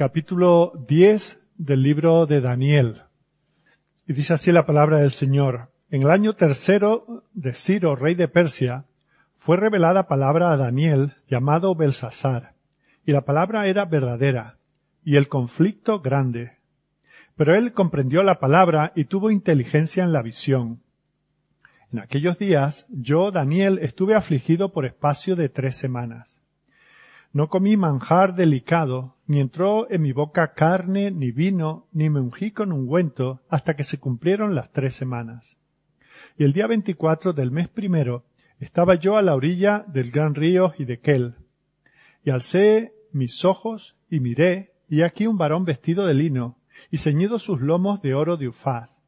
capítulo 10 del libro de Daniel. Y dice así la palabra del Señor. En el año tercero de Ciro, rey de Persia, fue revelada palabra a Daniel llamado Belsasar, y la palabra era verdadera, y el conflicto grande. Pero él comprendió la palabra y tuvo inteligencia en la visión. En aquellos días yo, Daniel, estuve afligido por espacio de tres semanas. No comí manjar delicado, ni entró en mi boca carne, ni vino, ni me ungí con ungüento, hasta que se cumplieron las tres semanas. Y el día veinticuatro del mes primero estaba yo a la orilla del gran río Hidekel, y alcé mis ojos y miré, y aquí un varón vestido de lino, y ceñido sus lomos de oro de Ufaz,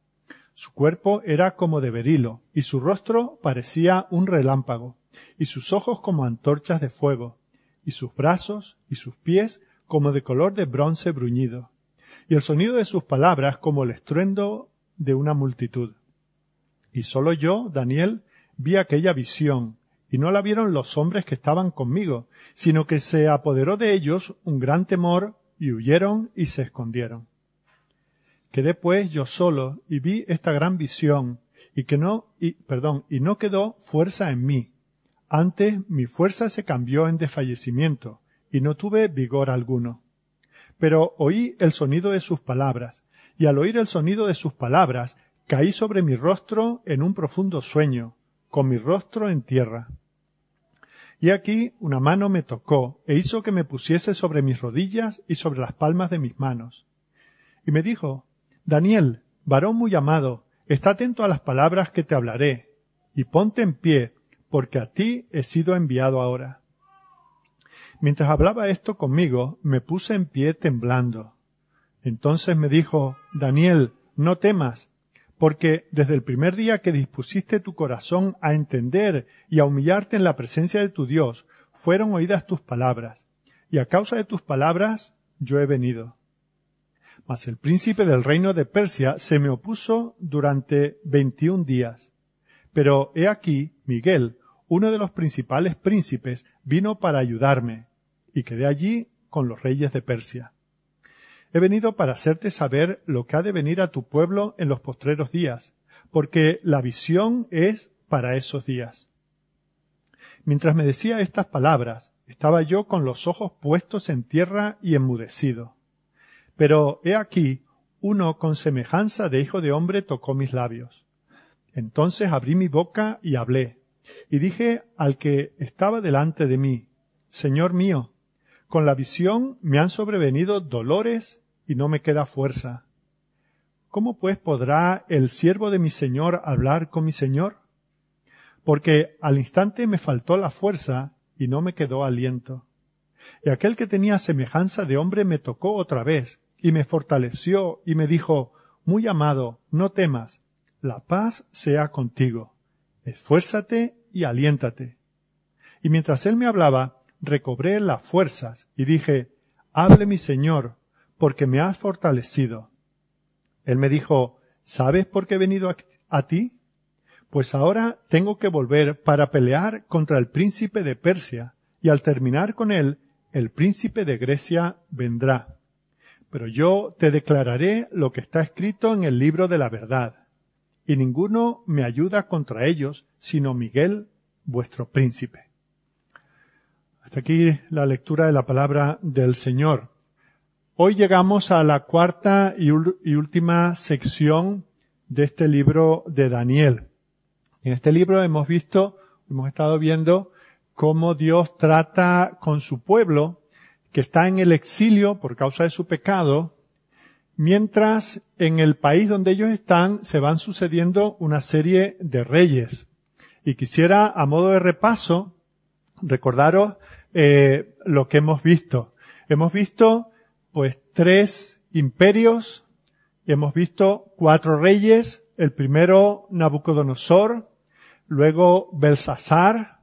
su cuerpo era como de berilo, y su rostro parecía un relámpago, y sus ojos como antorchas de fuego, y sus brazos y sus pies como de color de bronce bruñido, y el sonido de sus palabras como el estruendo de una multitud. Y sólo yo, Daniel, vi aquella visión, y no la vieron los hombres que estaban conmigo, sino que se apoderó de ellos un gran temor, y huyeron y se escondieron. Quedé pues yo solo y vi esta gran visión y que no, y, perdón, y no quedó fuerza en mí. Antes mi fuerza se cambió en desfallecimiento y no tuve vigor alguno. Pero oí el sonido de sus palabras y al oír el sonido de sus palabras caí sobre mi rostro en un profundo sueño, con mi rostro en tierra. Y aquí una mano me tocó e hizo que me pusiese sobre mis rodillas y sobre las palmas de mis manos. Y me dijo, Daniel, varón muy amado, está atento a las palabras que te hablaré, y ponte en pie, porque a ti he sido enviado ahora. Mientras hablaba esto conmigo, me puse en pie temblando. Entonces me dijo, Daniel, no temas, porque desde el primer día que dispusiste tu corazón a entender y a humillarte en la presencia de tu Dios, fueron oídas tus palabras, y a causa de tus palabras yo he venido. Mas el príncipe del reino de Persia se me opuso durante veintiún días. Pero he aquí, Miguel, uno de los principales príncipes, vino para ayudarme, y quedé allí con los reyes de Persia. He venido para hacerte saber lo que ha de venir a tu pueblo en los postreros días, porque la visión es para esos días. Mientras me decía estas palabras, estaba yo con los ojos puestos en tierra y enmudecido. Pero he aquí, uno con semejanza de hijo de hombre tocó mis labios. Entonces abrí mi boca y hablé, y dije al que estaba delante de mí, Señor mío, con la visión me han sobrevenido dolores y no me queda fuerza. ¿Cómo pues podrá el siervo de mi Señor hablar con mi Señor? Porque al instante me faltó la fuerza y no me quedó aliento. Y aquel que tenía semejanza de hombre me tocó otra vez y me fortaleció y me dijo, muy amado, no temas, la paz sea contigo, esfuérzate y aliéntate. Y mientras él me hablaba, recobré las fuerzas y dije, hable mi Señor, porque me has fortalecido. Él me dijo, ¿sabes por qué he venido a, a ti? Pues ahora tengo que volver para pelear contra el príncipe de Persia, y al terminar con él, el príncipe de Grecia vendrá pero yo te declararé lo que está escrito en el libro de la verdad, y ninguno me ayuda contra ellos, sino Miguel, vuestro príncipe. Hasta aquí la lectura de la palabra del Señor. Hoy llegamos a la cuarta y, última sección de este libro de Daniel. En este libro hemos visto, hemos estado viendo cómo Dios trata con su pueblo que está en el exilio por causa de su pecado, mientras en el país donde ellos están se van sucediendo una serie de reyes. Y quisiera, a modo de repaso, recordaros eh, lo que hemos visto. Hemos visto, pues, tres imperios, hemos visto cuatro reyes, el primero Nabucodonosor, luego Belsasar,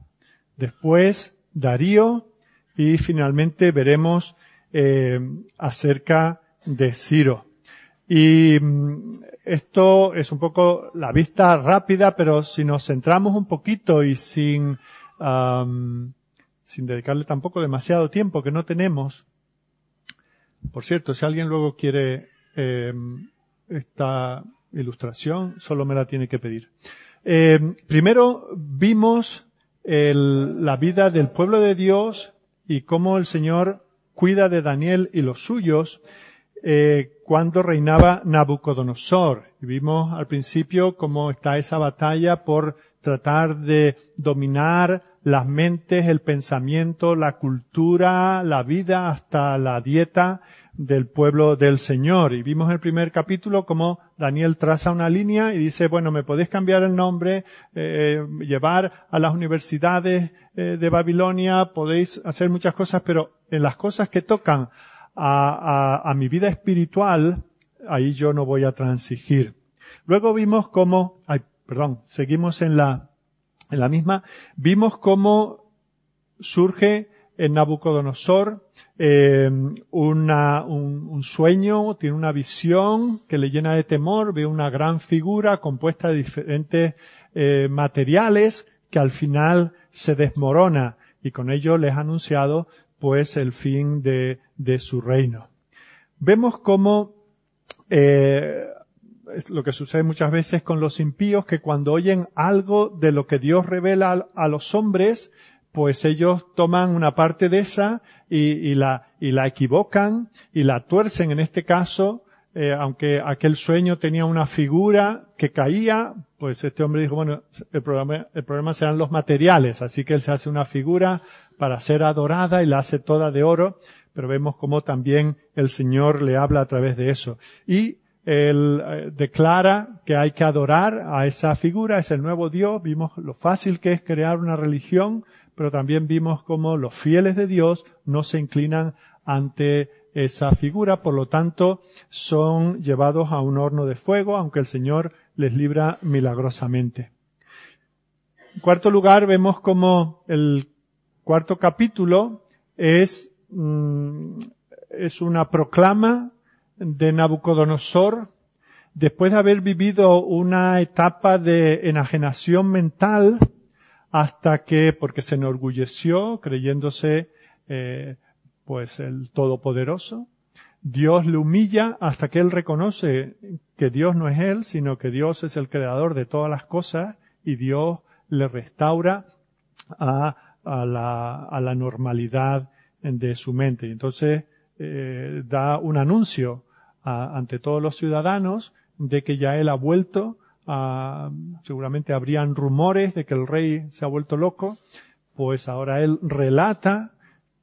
después Darío, y finalmente veremos eh, acerca de Ciro. Y mm, esto es un poco la vista rápida, pero si nos centramos un poquito y sin, sin dedicarle tampoco demasiado tiempo que no tenemos, Por cierto, si alguien luego quiere eh, esta ilustración, solo me la tiene que pedir. Eh, primero vimos el, la vida del pueblo de Dios y cómo el Señor cuida de Daniel y los suyos eh, cuando reinaba Nabucodonosor. Vimos al principio cómo está esa batalla por tratar de dominar las mentes, el pensamiento, la cultura, la vida, hasta la dieta del pueblo del Señor. Y vimos en el primer capítulo cómo Daniel traza una línea y dice, bueno, me podéis cambiar el nombre, eh, llevar a las universidades eh, de Babilonia, podéis hacer muchas cosas, pero en las cosas que tocan a, a, mi vida espiritual, ahí yo no voy a transigir. Luego vimos cómo, ay, perdón, seguimos en la, en la misma, vimos cómo surge en Nabucodonosor eh, una, un, un, sueño, tiene una visión que le llena de temor, ve una gran figura compuesta de diferentes eh, materiales que al final se desmorona y con ello les ha anunciado pues el fin de, de su reino. Vemos cómo eh, lo que sucede muchas veces con los impíos, que cuando oyen algo de lo que Dios revela a los hombres, pues ellos toman una parte de esa y, y, la, y la equivocan y la tuercen. En este caso, eh, aunque aquel sueño tenía una figura que caía, pues este hombre dijo, bueno, el problema, el problema serán los materiales, así que él se hace una figura para ser adorada y la hace toda de oro, pero vemos cómo también el Señor le habla a través de eso. Y él eh, declara que hay que adorar a esa figura, es el nuevo Dios, vimos lo fácil que es crear una religión, pero también vimos cómo los fieles de Dios no se inclinan ante esa figura, por lo tanto son llevados a un horno de fuego, aunque el Señor les libra milagrosamente. En cuarto lugar, vemos como el cuarto capítulo es, mm, es una proclama de Nabucodonosor después de haber vivido una etapa de enajenación mental hasta que, porque se enorgulleció creyéndose eh, pues el Todopoderoso, Dios le humilla hasta que él reconoce que Dios no es él, sino que Dios es el creador de todas las cosas y Dios le restaura a, a, la, a la, normalidad de su mente. Entonces eh, da un anuncio a, ante todos los ciudadanos de que ya él ha vuelto seguramente habrían rumores de que el rey se ha vuelto loco, pues ahora él relata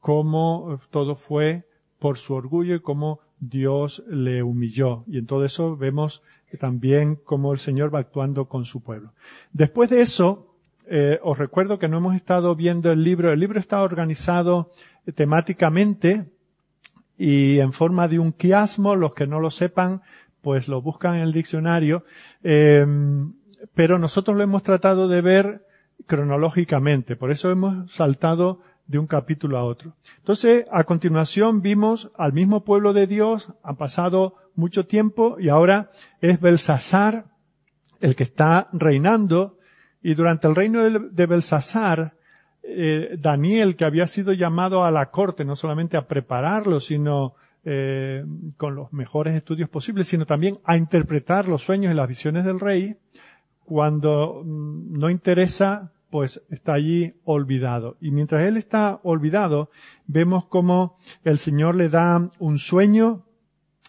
cómo todo fue por su orgullo y cómo Dios le humilló. Y en todo eso vemos también cómo el Señor va actuando con su pueblo. Después de eso, eh, os recuerdo que no hemos estado viendo el libro. El libro está organizado temáticamente y en forma de un quiasmo. Los que no lo sepan, pues lo buscan en el diccionario, eh, pero nosotros lo hemos tratado de ver cronológicamente, por eso hemos saltado de un capítulo a otro. Entonces, a continuación vimos al mismo pueblo de Dios, ha pasado mucho tiempo y ahora es Belsasar el que está reinando y durante el reino de Belsasar, eh, Daniel, que había sido llamado a la corte, no solamente a prepararlo, sino eh, con los mejores estudios posibles, sino también a interpretar los sueños y las visiones del rey, cuando mm, no interesa, pues está allí olvidado. Y mientras él está olvidado, vemos como el Señor le da un sueño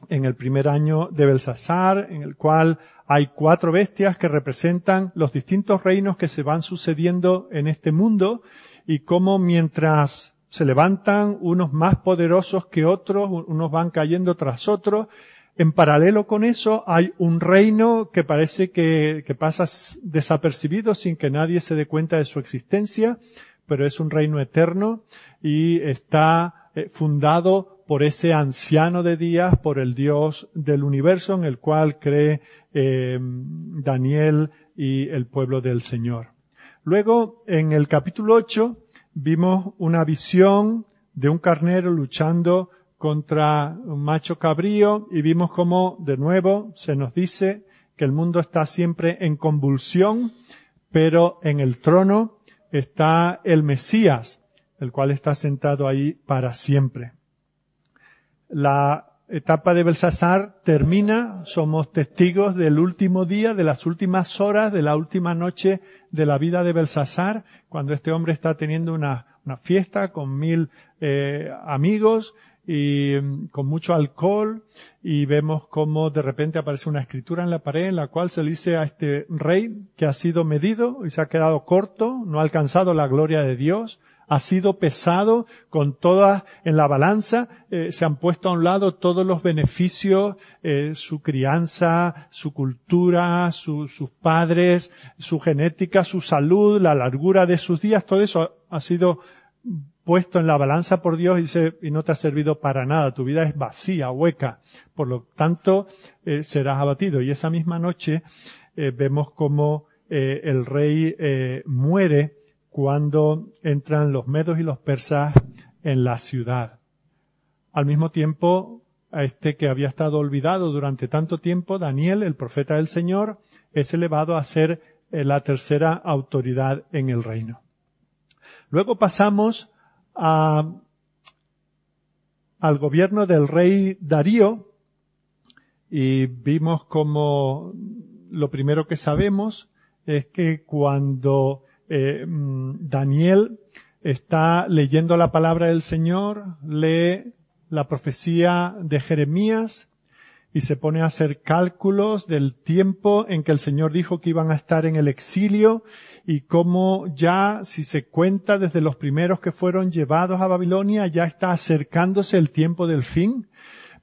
en el primer año de Belsasar, en el cual hay cuatro bestias que representan los distintos reinos que se van sucediendo en este mundo y cómo mientras se levantan unos más poderosos que otros, unos van cayendo tras otros. En paralelo con eso hay un reino que parece que, que, pasa desapercibido sin que nadie se dé cuenta de su existencia, pero es un reino eterno y está eh, fundado por ese anciano de días, por el Dios del universo en el cual cree eh, Daniel y el pueblo del Señor. Luego, en el capítulo 8, vimos una visión de un carnero luchando contra un macho cabrío y vimos cómo de nuevo se nos dice que el mundo está siempre en convulsión, pero en el trono está el Mesías, el cual está sentado ahí para siempre. la etapa de Belsasar termina, somos testigos del último día, de las últimas horas, de la última noche de la vida de Belsasar, cuando este hombre está teniendo una, una fiesta con mil eh, amigos y mm, con mucho alcohol y vemos cómo de repente aparece una escritura en la pared en la cual se le dice a este rey que ha sido medido y se ha quedado corto, no ha alcanzado la gloria de Dios, ha sido pesado con todas en la balanza, eh, se han puesto a un lado todos los beneficios, eh, su crianza, su cultura, sus padres, su genética, su salud, la largura de sus días, todo eso ha sido puesto en la balanza por Dios y, no te ha servido para nada, tu vida es vacía, hueca, por lo tanto eh, serás abatido. Y esa misma noche vemos como el rey muere cuando entran los medos y los persas en la ciudad. Al mismo tiempo, a este que había estado olvidado durante tanto tiempo, Daniel, el profeta del Señor, es elevado a ser eh, la tercera autoridad en el reino. Luego pasamos a, al gobierno del rey Darío y vimos como lo primero que sabemos es que cuando eh, mm, Daniel está leyendo la palabra del Señor, lee la profecía de Jeremías y se pone a hacer cálculos del tiempo en que el Señor dijo que iban a estar en el exilio y cómo ya, si se cuenta desde los primeros que fueron llevados a Babilonia, ya está acercándose el tiempo del fin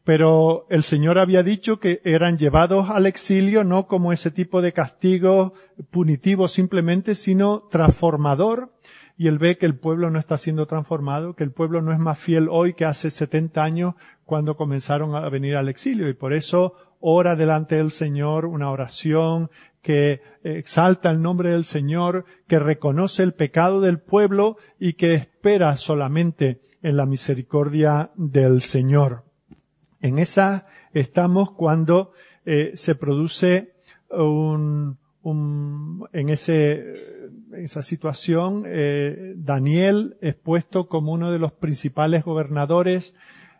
pero el Señor había dicho que eran llevados al exilio no como ese tipo de castigo punitivo simplemente, sino transformador. Y él ve que el pueblo no está siendo transformado, que el pueblo no es más fiel hoy que hace 70 años cuando comenzaron a venir al exilio. Y por eso ora delante del Señor una oración que exalta el nombre del Señor, que reconoce el pecado del pueblo y que espera solamente en la misericordia del Señor. En esa estamos cuando eh, se produce un, un, en ese, esa situación, eh, Daniel es puesto como uno de los principales gobernadores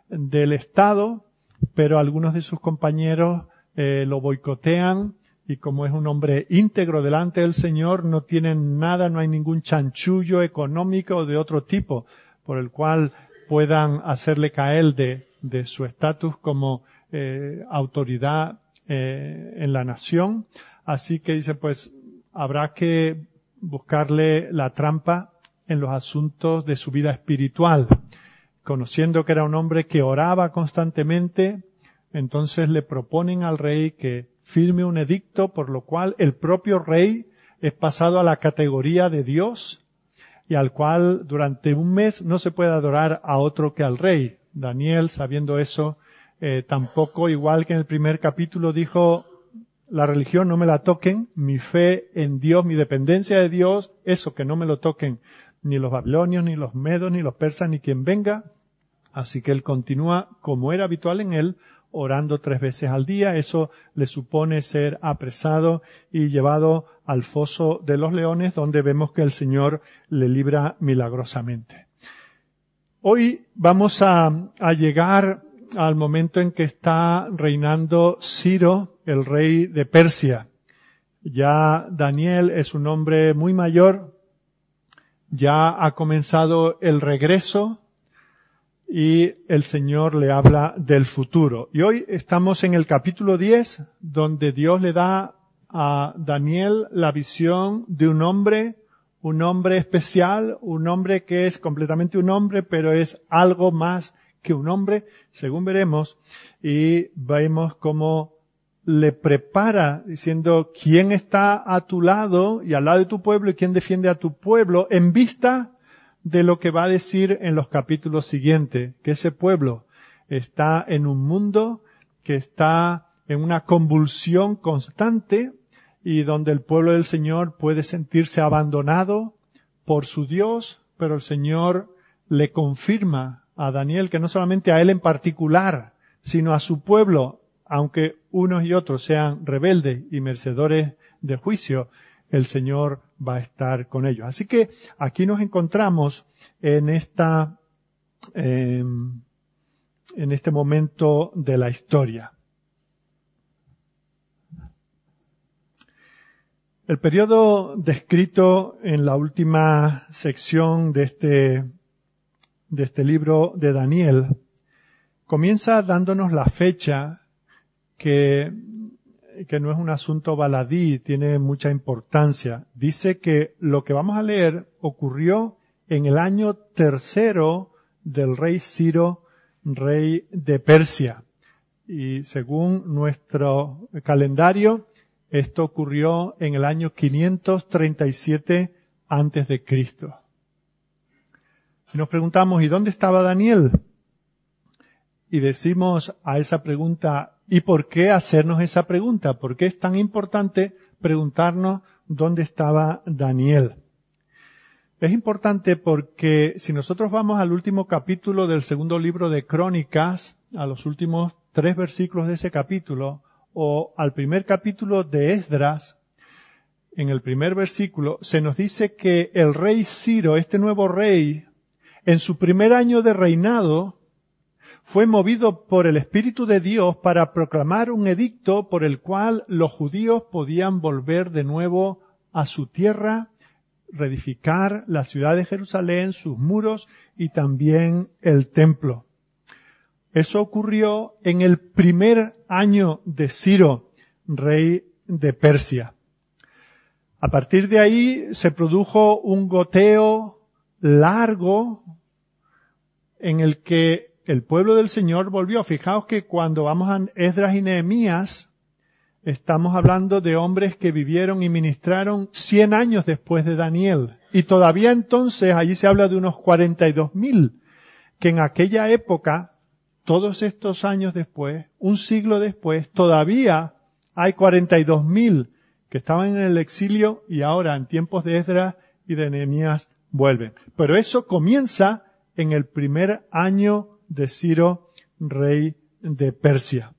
del Estado, pero algunos de sus compañeros eh, lo boicotean y como es un hombre íntegro delante del Señor, no tienen nada, no hay ningún chanchullo económico de otro tipo por el cual puedan hacerle caer de, de su estatus como eh, autoridad eh, en la nación. Así que dice, pues habrá que buscarle la trampa en los asuntos de su vida espiritual. Conociendo que era un hombre que oraba constantemente, entonces le proponen al rey que firme un edicto por lo cual el propio rey es pasado a la categoría de Dios y al cual durante un mes no se puede adorar a otro que al rey. Daniel, sabiendo eso, eh, tampoco, igual que en el primer capítulo, dijo, la religión no me la toquen, mi fe en Dios, mi dependencia de Dios, eso que no me lo toquen ni los babilonios, ni los medos, ni los persas, ni quien venga. Así que él continúa, como era habitual en él, orando tres veces al día. Eso le supone ser apresado y llevado al foso de los leones, donde vemos que el Señor le libra milagrosamente. Hoy vamos a, llegar al momento en que está reinando Ciro, el rey de Persia. Ya Daniel es un hombre muy mayor, ya ha comenzado el regreso y el Señor le habla del futuro. Y hoy estamos en el capítulo 10, donde Dios le da a Daniel la visión de un hombre un hombre especial, un hombre que es completamente un hombre, pero es algo más que un hombre, según veremos, y vemos cómo le prepara diciendo quién está a tu lado y al lado de tu pueblo y quién defiende a tu pueblo en vista de lo que va a decir en los capítulos siguientes, que ese pueblo está en un mundo que está en una convulsión constante y donde el pueblo del Señor puede sentirse abandonado por su Dios, pero el Señor le confirma a Daniel que no solamente a él en particular, sino a su pueblo, aunque unos y otros sean rebeldes y merecedores de juicio, el Señor va a estar con ellos. Así que aquí nos encontramos en esta, em, en este momento de la historia. El periodo descrito en la última sección de este, de este libro de Daniel comienza dándonos la fecha que, que no es un asunto baladí, tiene mucha importancia. Dice que lo que vamos a leer ocurrió en el año tercero del rey Ciro, rey de Persia. Y según nuestro calendario, esto ocurrió en el año 537 antes de Cristo. Y nos preguntamos, ¿y dónde estaba Daniel? Y decimos a esa pregunta, ¿y por qué hacernos esa pregunta? ¿Por qué es tan importante preguntarnos dónde estaba Daniel? Es importante porque si nosotros vamos al último capítulo del segundo libro de Crónicas, a los últimos tres versículos de ese capítulo, o al primer capítulo de Esdras, en el primer versículo, se nos dice que el rey Ciro, este nuevo rey, en su primer año de reinado, fue movido por el Espíritu de Dios para proclamar un edicto por el cual los judíos podían volver de nuevo a su tierra, reedificar la ciudad de Jerusalén, sus muros y también el templo. Eso ocurrió en el primer año de Ciro, rey de Persia. A partir de ahí se produjo un goteo largo en el que el pueblo del Señor volvió. Fijaos que cuando vamos a Esdras y Nehemías, estamos hablando de hombres que vivieron y ministraron 100 años después de Daniel. Y todavía entonces allí se habla de unos 42 mil, que en aquella época todos estos años después, un siglo después, todavía hay 42.000 que estaban en el exilio y ahora en tiempos de Esdras y de Nehemías vuelven. Pero eso comienza en el primer año de Ciro, rey de Persia.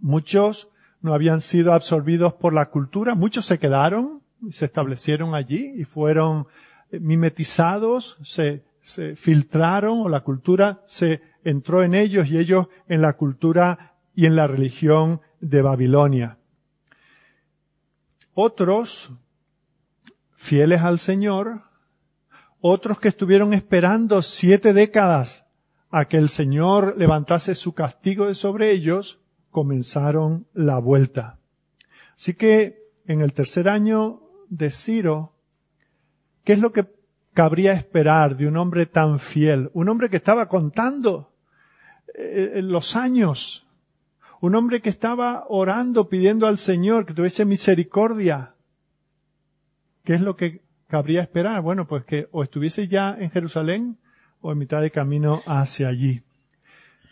Muchos no habían sido absorbidos por la cultura, muchos se quedaron, se establecieron allí y fueron mimetizados, se, se filtraron o la cultura se entró en ellos y ellos en la cultura y en la religión de Babilonia. Otros, fieles al Señor, otros que estuvieron esperando siete décadas a que el Señor levantase su castigo de sobre ellos, comenzaron la vuelta. Así que en el tercer año de Ciro, ¿qué es lo que cabría esperar de un hombre tan fiel? Un hombre que estaba contando eh, los años. Un hombre que estaba orando, pidiendo al Señor que tuviese misericordia. ¿Qué es lo que cabría esperar? Bueno, pues que o estuviese ya en Jerusalén o en mitad de camino hacia allí.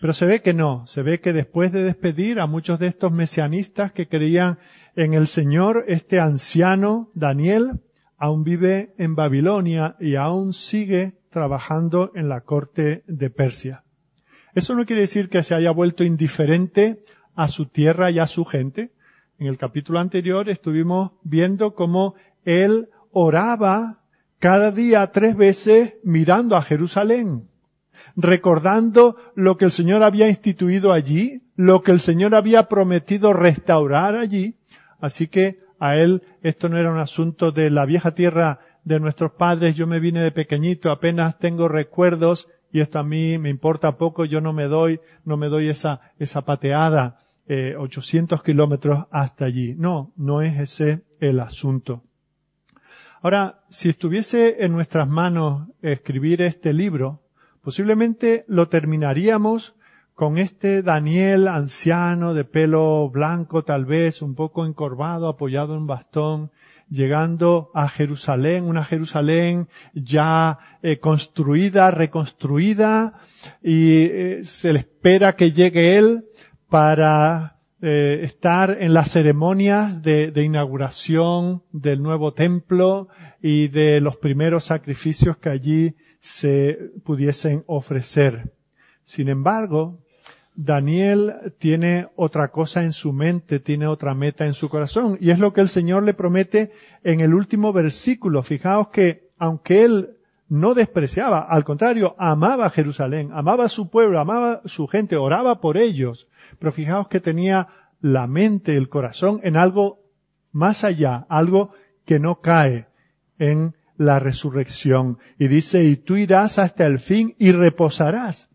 Pero se ve que no, se ve que después de despedir a muchos de estos mesianistas que creían en el Señor, este anciano Daniel aún vive en Babilonia y aún sigue trabajando en la corte de Persia. Eso no quiere decir que se haya vuelto indiferente a su tierra y a su gente. En el capítulo anterior estuvimos viendo cómo él oraba cada día tres veces mirando a Jerusalén, recordando lo que el Señor había instituido allí, lo que el Señor había prometido restaurar allí. Así que a él esto no era un asunto de la vieja tierra de nuestros padres, yo me vine de pequeñito, apenas tengo recuerdos y esto a mí me importa poco, yo no me doy, no me doy esa, esa pateada, eh, 800 kilómetros hasta allí. No, no es ese el asunto. Ahora, si estuviese en nuestras manos escribir este libro, posiblemente lo terminaríamos con este Daniel anciano de pelo blanco tal vez, un poco encorvado, apoyado en un bastón, llegando a Jerusalén, una Jerusalén ya eh, construida, reconstruida, y eh, se le espera que llegue él para eh, estar en las ceremonias de, de inauguración del nuevo templo y de los primeros sacrificios que allí se pudiesen ofrecer. Sin embargo, Daniel tiene otra cosa en su mente, tiene otra meta en su corazón, y es lo que el Señor le promete en el último versículo. Fijaos que aunque él no despreciaba, al contrario, amaba Jerusalén, amaba su pueblo, amaba su gente, oraba por ellos. Pero fijaos que tenía la mente, el corazón en algo más allá, algo que no cae en la resurrección. Y dice, y tú irás hasta el fin y reposarás.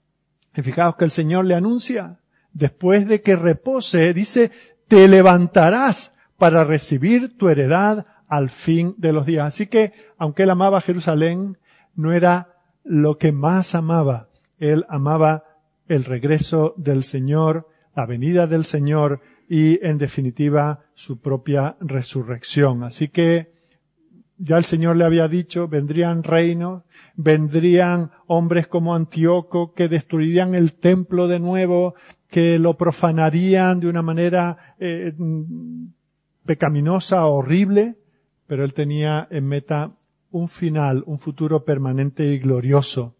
Y fijaos que el Señor le anuncia, después de que repose, dice, te levantarás para recibir tu heredad al fin de los días. Así que, aunque él amaba Jerusalén, no era lo que más amaba. Él amaba el regreso del Señor, la venida del Señor y, en definitiva, su propia resurrección. Así que, ya el Señor le había dicho, vendrían reinos, vendrían hombres como Antíoco que destruirían el templo de nuevo, que lo profanarían de una manera eh, pecaminosa, horrible, pero él tenía en meta un final, un futuro permanente y glorioso.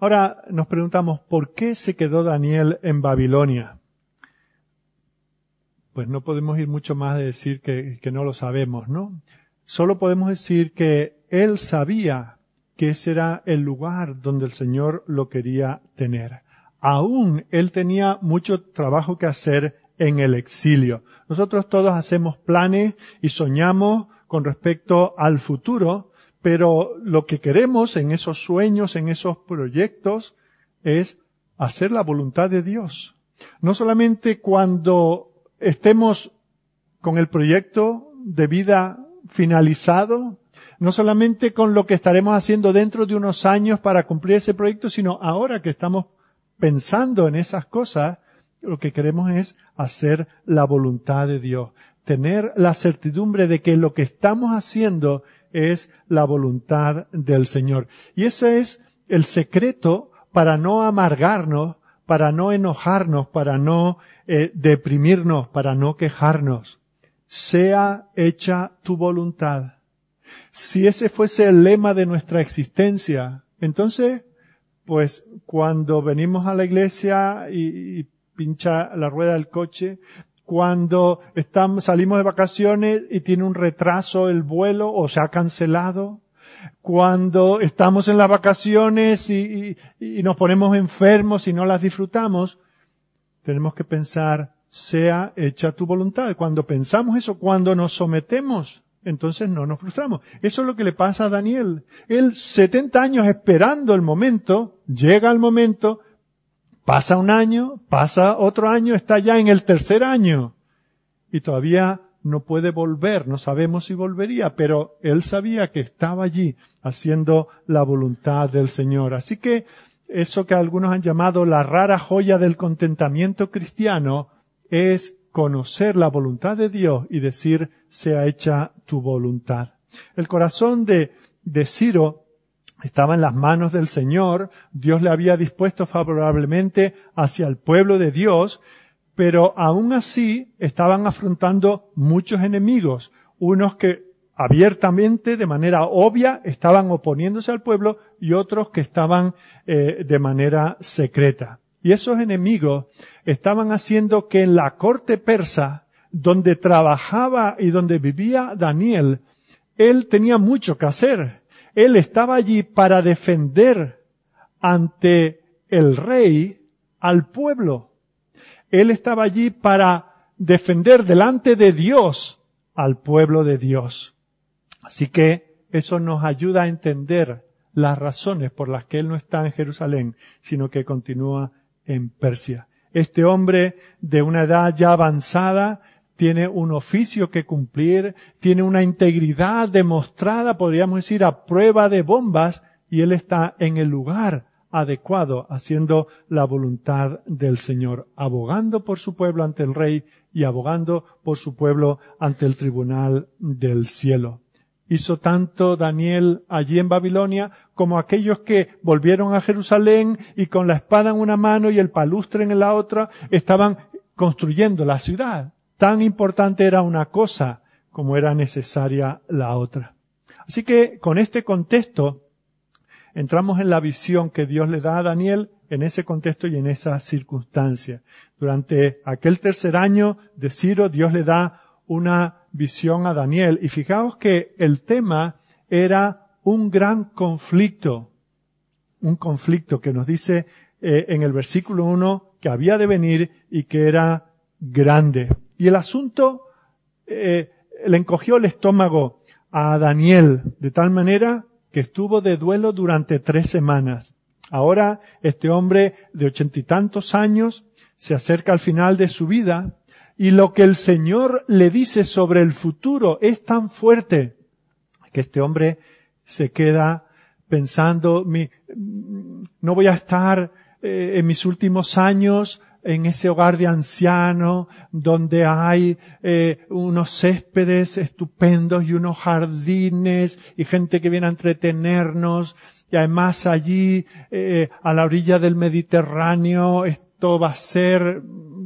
Ahora nos preguntamos, ¿por qué se quedó Daniel en Babilonia? Pues no podemos ir mucho más de decir que, que no lo sabemos, ¿no? Solo podemos decir que él sabía que ese el lugar donde el Señor lo quería tener. Aún él tenía mucho trabajo que hacer en el exilio. Nosotros todos hacemos planes y soñamos con respecto al futuro, pero lo que queremos en esos sueños, en esos proyectos, es hacer la voluntad de Dios. No solamente cuando estemos con el proyecto de vida finalizado, no solamente con lo que estaremos haciendo dentro de unos años para cumplir ese proyecto, sino ahora que estamos pensando en esas cosas, lo que queremos es hacer la voluntad de Dios, tener la certidumbre de que lo que estamos haciendo es la voluntad del Señor. Y ese es el secreto para no amargarnos, para no enojarnos, para no eh, deprimirnos, para no quejarnos. Sea hecha tu voluntad. Si ese fuese el lema de nuestra existencia, entonces, pues cuando venimos a la iglesia y pincha la rueda del coche, cuando estamos, salimos de vacaciones y tiene un retraso el vuelo o se ha cancelado, cuando estamos en las vacaciones y, y, nos ponemos enfermos y no las disfrutamos, tenemos que pensar, sea hecha tu voluntad. Cuando pensamos eso, cuando nos sometemos, entonces no nos frustramos. Eso es lo que le pasa a Daniel. Él 70 años esperando el momento, llega el momento, Pasa un año, pasa otro año, está ya en el tercer año y todavía no puede volver, no sabemos si volvería, pero él sabía que estaba allí haciendo la voluntad del Señor. Así que eso que algunos han llamado la rara joya del contentamiento cristiano es conocer la voluntad de Dios y decir, sea hecha tu voluntad. El corazón de, de Ciro estaba en las manos del Señor, Dios le había dispuesto favorablemente hacia el pueblo de Dios, pero aún así estaban afrontando muchos enemigos, unos que abiertamente, de manera obvia, estaban oponiéndose al pueblo y otros que estaban eh, de manera secreta. Y esos enemigos estaban haciendo que en la corte persa, donde trabajaba y donde vivía Daniel, él tenía mucho que hacer él estaba allí para defender ante el rey al pueblo. Él estaba allí para defender delante de Dios al pueblo de Dios. Así que eso nos ayuda a entender las razones por las que Él no está en Jerusalén, sino que continúa en Persia. Este hombre de una edad ya avanzada tiene un oficio que cumplir, tiene una integridad demostrada, podríamos decir, a prueba de bombas, y él está en el lugar adecuado, haciendo la voluntad del Señor, abogando por su pueblo ante el rey y abogando por su pueblo ante el tribunal del cielo. Hizo tanto Daniel allí en Babilonia como aquellos que volvieron a Jerusalén y con la espada en una mano y el palustre en la otra estaban construyendo la ciudad. Tan importante era una cosa como era necesaria la otra. Así que con este contexto entramos en la visión que Dios le da a Daniel en ese contexto y en esa circunstancia. Durante aquel tercer año de Ciro, Dios le da una visión a Daniel. Y fijaos que el tema era un gran conflicto, un conflicto que nos dice eh, en el versículo 1 que había de venir y que era grande. Y el asunto eh, le encogió el estómago a Daniel de tal manera que estuvo de duelo durante tres semanas. Ahora este hombre de ochenta y tantos años se acerca al final de su vida y lo que el Señor le dice sobre el futuro es tan fuerte que este hombre se queda pensando, mi, no voy a estar eh, en mis últimos años en ese hogar de ancianos donde hay eh, unos céspedes estupendos y unos jardines y gente que viene a entretenernos. Y además allí eh, a la orilla del Mediterráneo esto va a ser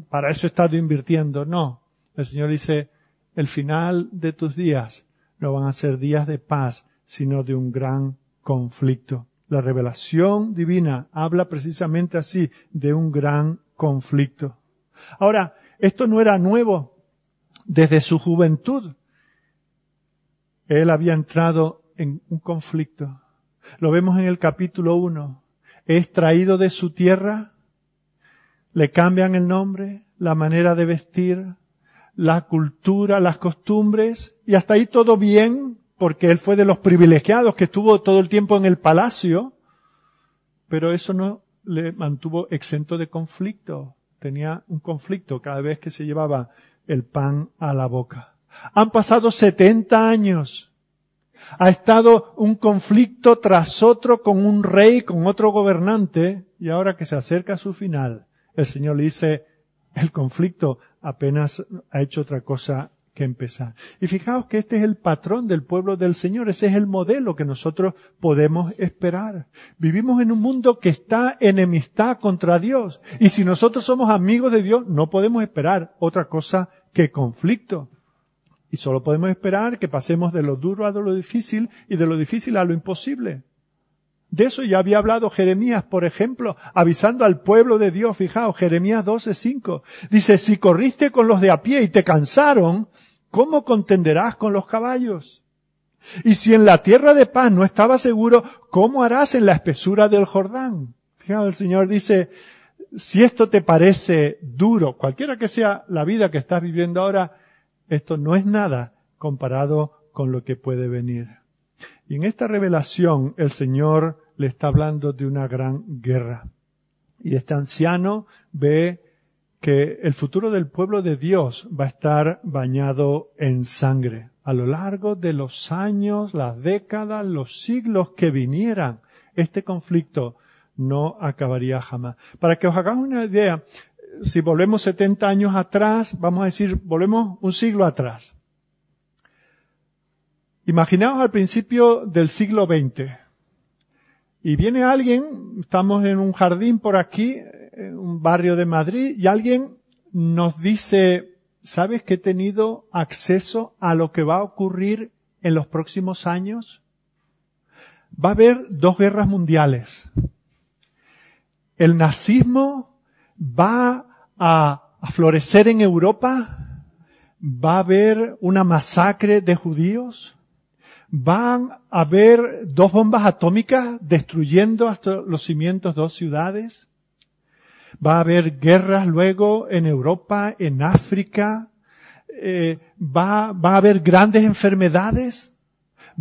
para eso he estado invirtiendo. No. El Señor dice, el final de tus días no van a ser días de paz, sino de un gran conflicto. La revelación divina habla precisamente así, de un gran conflicto. Ahora, esto no era nuevo. Desde su juventud, él había entrado en un conflicto. Lo vemos en el capítulo 1. Es traído de su tierra le cambian el nombre, la manera de vestir, la cultura, las costumbres, y hasta ahí todo bien, porque él fue de los privilegiados que estuvo todo el tiempo en el palacio, pero eso no le mantuvo exento de conflicto. Tenía un conflicto cada vez que se llevaba el pan a la boca. Han pasado 70 años. Ha estado un conflicto tras otro con un rey, con otro gobernante, y ahora que se acerca a su final, el Señor le dice, el conflicto apenas ha hecho otra cosa que empezar. Y fijaos que este es el patrón del pueblo del Señor, ese es el modelo que nosotros podemos esperar. Vivimos en un mundo que está enemistad contra Dios. Y si nosotros somos amigos de Dios, no podemos esperar otra cosa que conflicto. Y solo podemos esperar que pasemos de lo duro a lo difícil y de lo difícil a lo imposible. De eso ya había hablado Jeremías, por ejemplo, avisando al pueblo de Dios. Fijaos, Jeremías 12:5. Dice, si corriste con los de a pie y te cansaron, ¿cómo contenderás con los caballos? Y si en la tierra de paz no estabas seguro, ¿cómo harás en la espesura del Jordán? Fijaos, el Señor dice, si esto te parece duro, cualquiera que sea la vida que estás viviendo ahora, esto no es nada comparado con lo que puede venir. Y en esta revelación el Señor le está hablando de una gran guerra. Y este anciano ve que el futuro del pueblo de Dios va a estar bañado en sangre. A lo largo de los años, las décadas, los siglos que vinieran, este conflicto no acabaría jamás. Para que os hagáis una idea, si volvemos 70 años atrás, vamos a decir, volvemos un siglo atrás. Imaginaos al principio del siglo XX. Y viene alguien, estamos en un jardín por aquí, en un barrio de Madrid, y alguien nos dice, ¿sabes que he tenido acceso a lo que va a ocurrir en los próximos años? Va a haber dos guerras mundiales. El nazismo va a, a florecer en Europa. Va a haber una masacre de judíos van a haber dos bombas atómicas destruyendo hasta los cimientos dos ciudades. Va a haber guerras luego en Europa, en África. Eh, va, va a haber grandes enfermedades.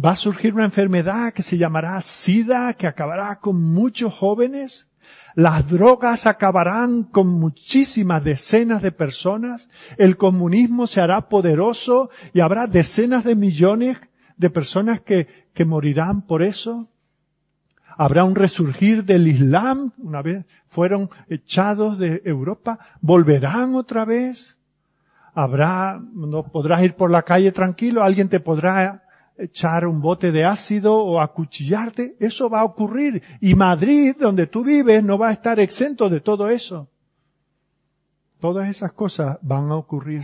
Va a surgir una enfermedad que se llamará SIDA, que acabará con muchos jóvenes. Las drogas acabarán con muchísimas decenas de personas. El comunismo se hará poderoso y habrá decenas de millones de personas que, que morirán por eso. Habrá un resurgir del Islam, una vez fueron echados de Europa, volverán otra vez. Habrá, no podrás ir por la calle tranquilo, alguien te podrá echar un bote de ácido o acuchillarte, eso va a ocurrir. Y Madrid, donde tú vives, no va a estar exento de todo eso. Todas esas cosas van a ocurrir.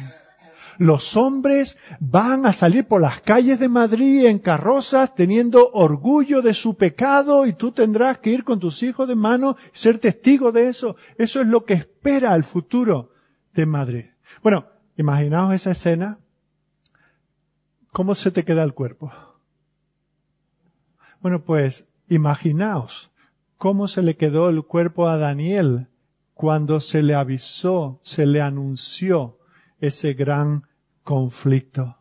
Los hombres van a salir por las calles de Madrid en carrozas teniendo orgullo de su pecado y tú tendrás que ir con tus hijos de mano y ser testigo de eso. Eso es lo que espera el futuro de Madrid. Bueno, imaginaos esa escena. ¿Cómo se te queda el cuerpo? Bueno, pues imaginaos cómo se le quedó el cuerpo a Daniel cuando se le avisó, se le anunció ese gran conflicto.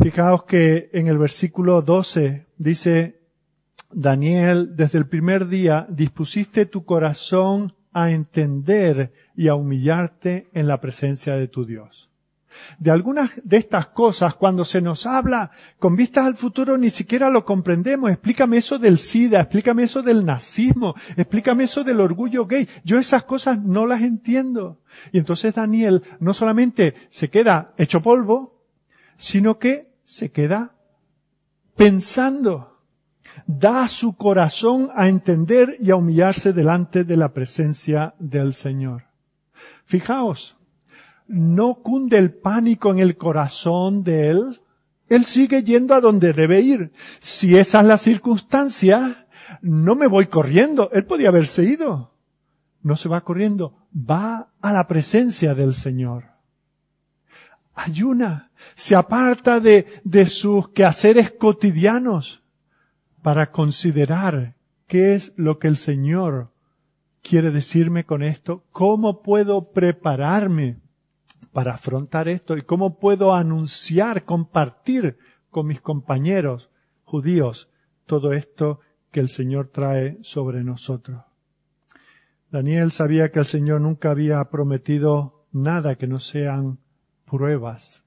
Fijaos que en el versículo 12 dice, Daniel, desde el primer día dispusiste tu corazón a entender y a humillarte en la presencia de tu Dios. De algunas de estas cosas, cuando se nos habla con vistas al futuro, ni siquiera lo comprendemos. Explícame eso del SIDA, explícame eso del nazismo, explícame eso del orgullo gay. Yo esas cosas no las entiendo. Y entonces Daniel no solamente se queda hecho polvo, sino que se queda pensando. Da su corazón a entender y a humillarse delante de la presencia del Señor. Fijaos, no cunde el pánico en el corazón de él. Él sigue yendo a donde debe ir. Si esa es la circunstancia, no me voy corriendo. Él podía haberse ido. No se va corriendo. Va a la presencia del Señor. Ayuna. Se aparta de, de sus quehaceres cotidianos para considerar qué es lo que el Señor quiere decirme con esto. ¿Cómo puedo prepararme para afrontar esto y cómo puedo anunciar, compartir con mis compañeros judíos todo esto que el Señor trae sobre nosotros. Daniel sabía que el Señor nunca había prometido nada que no sean pruebas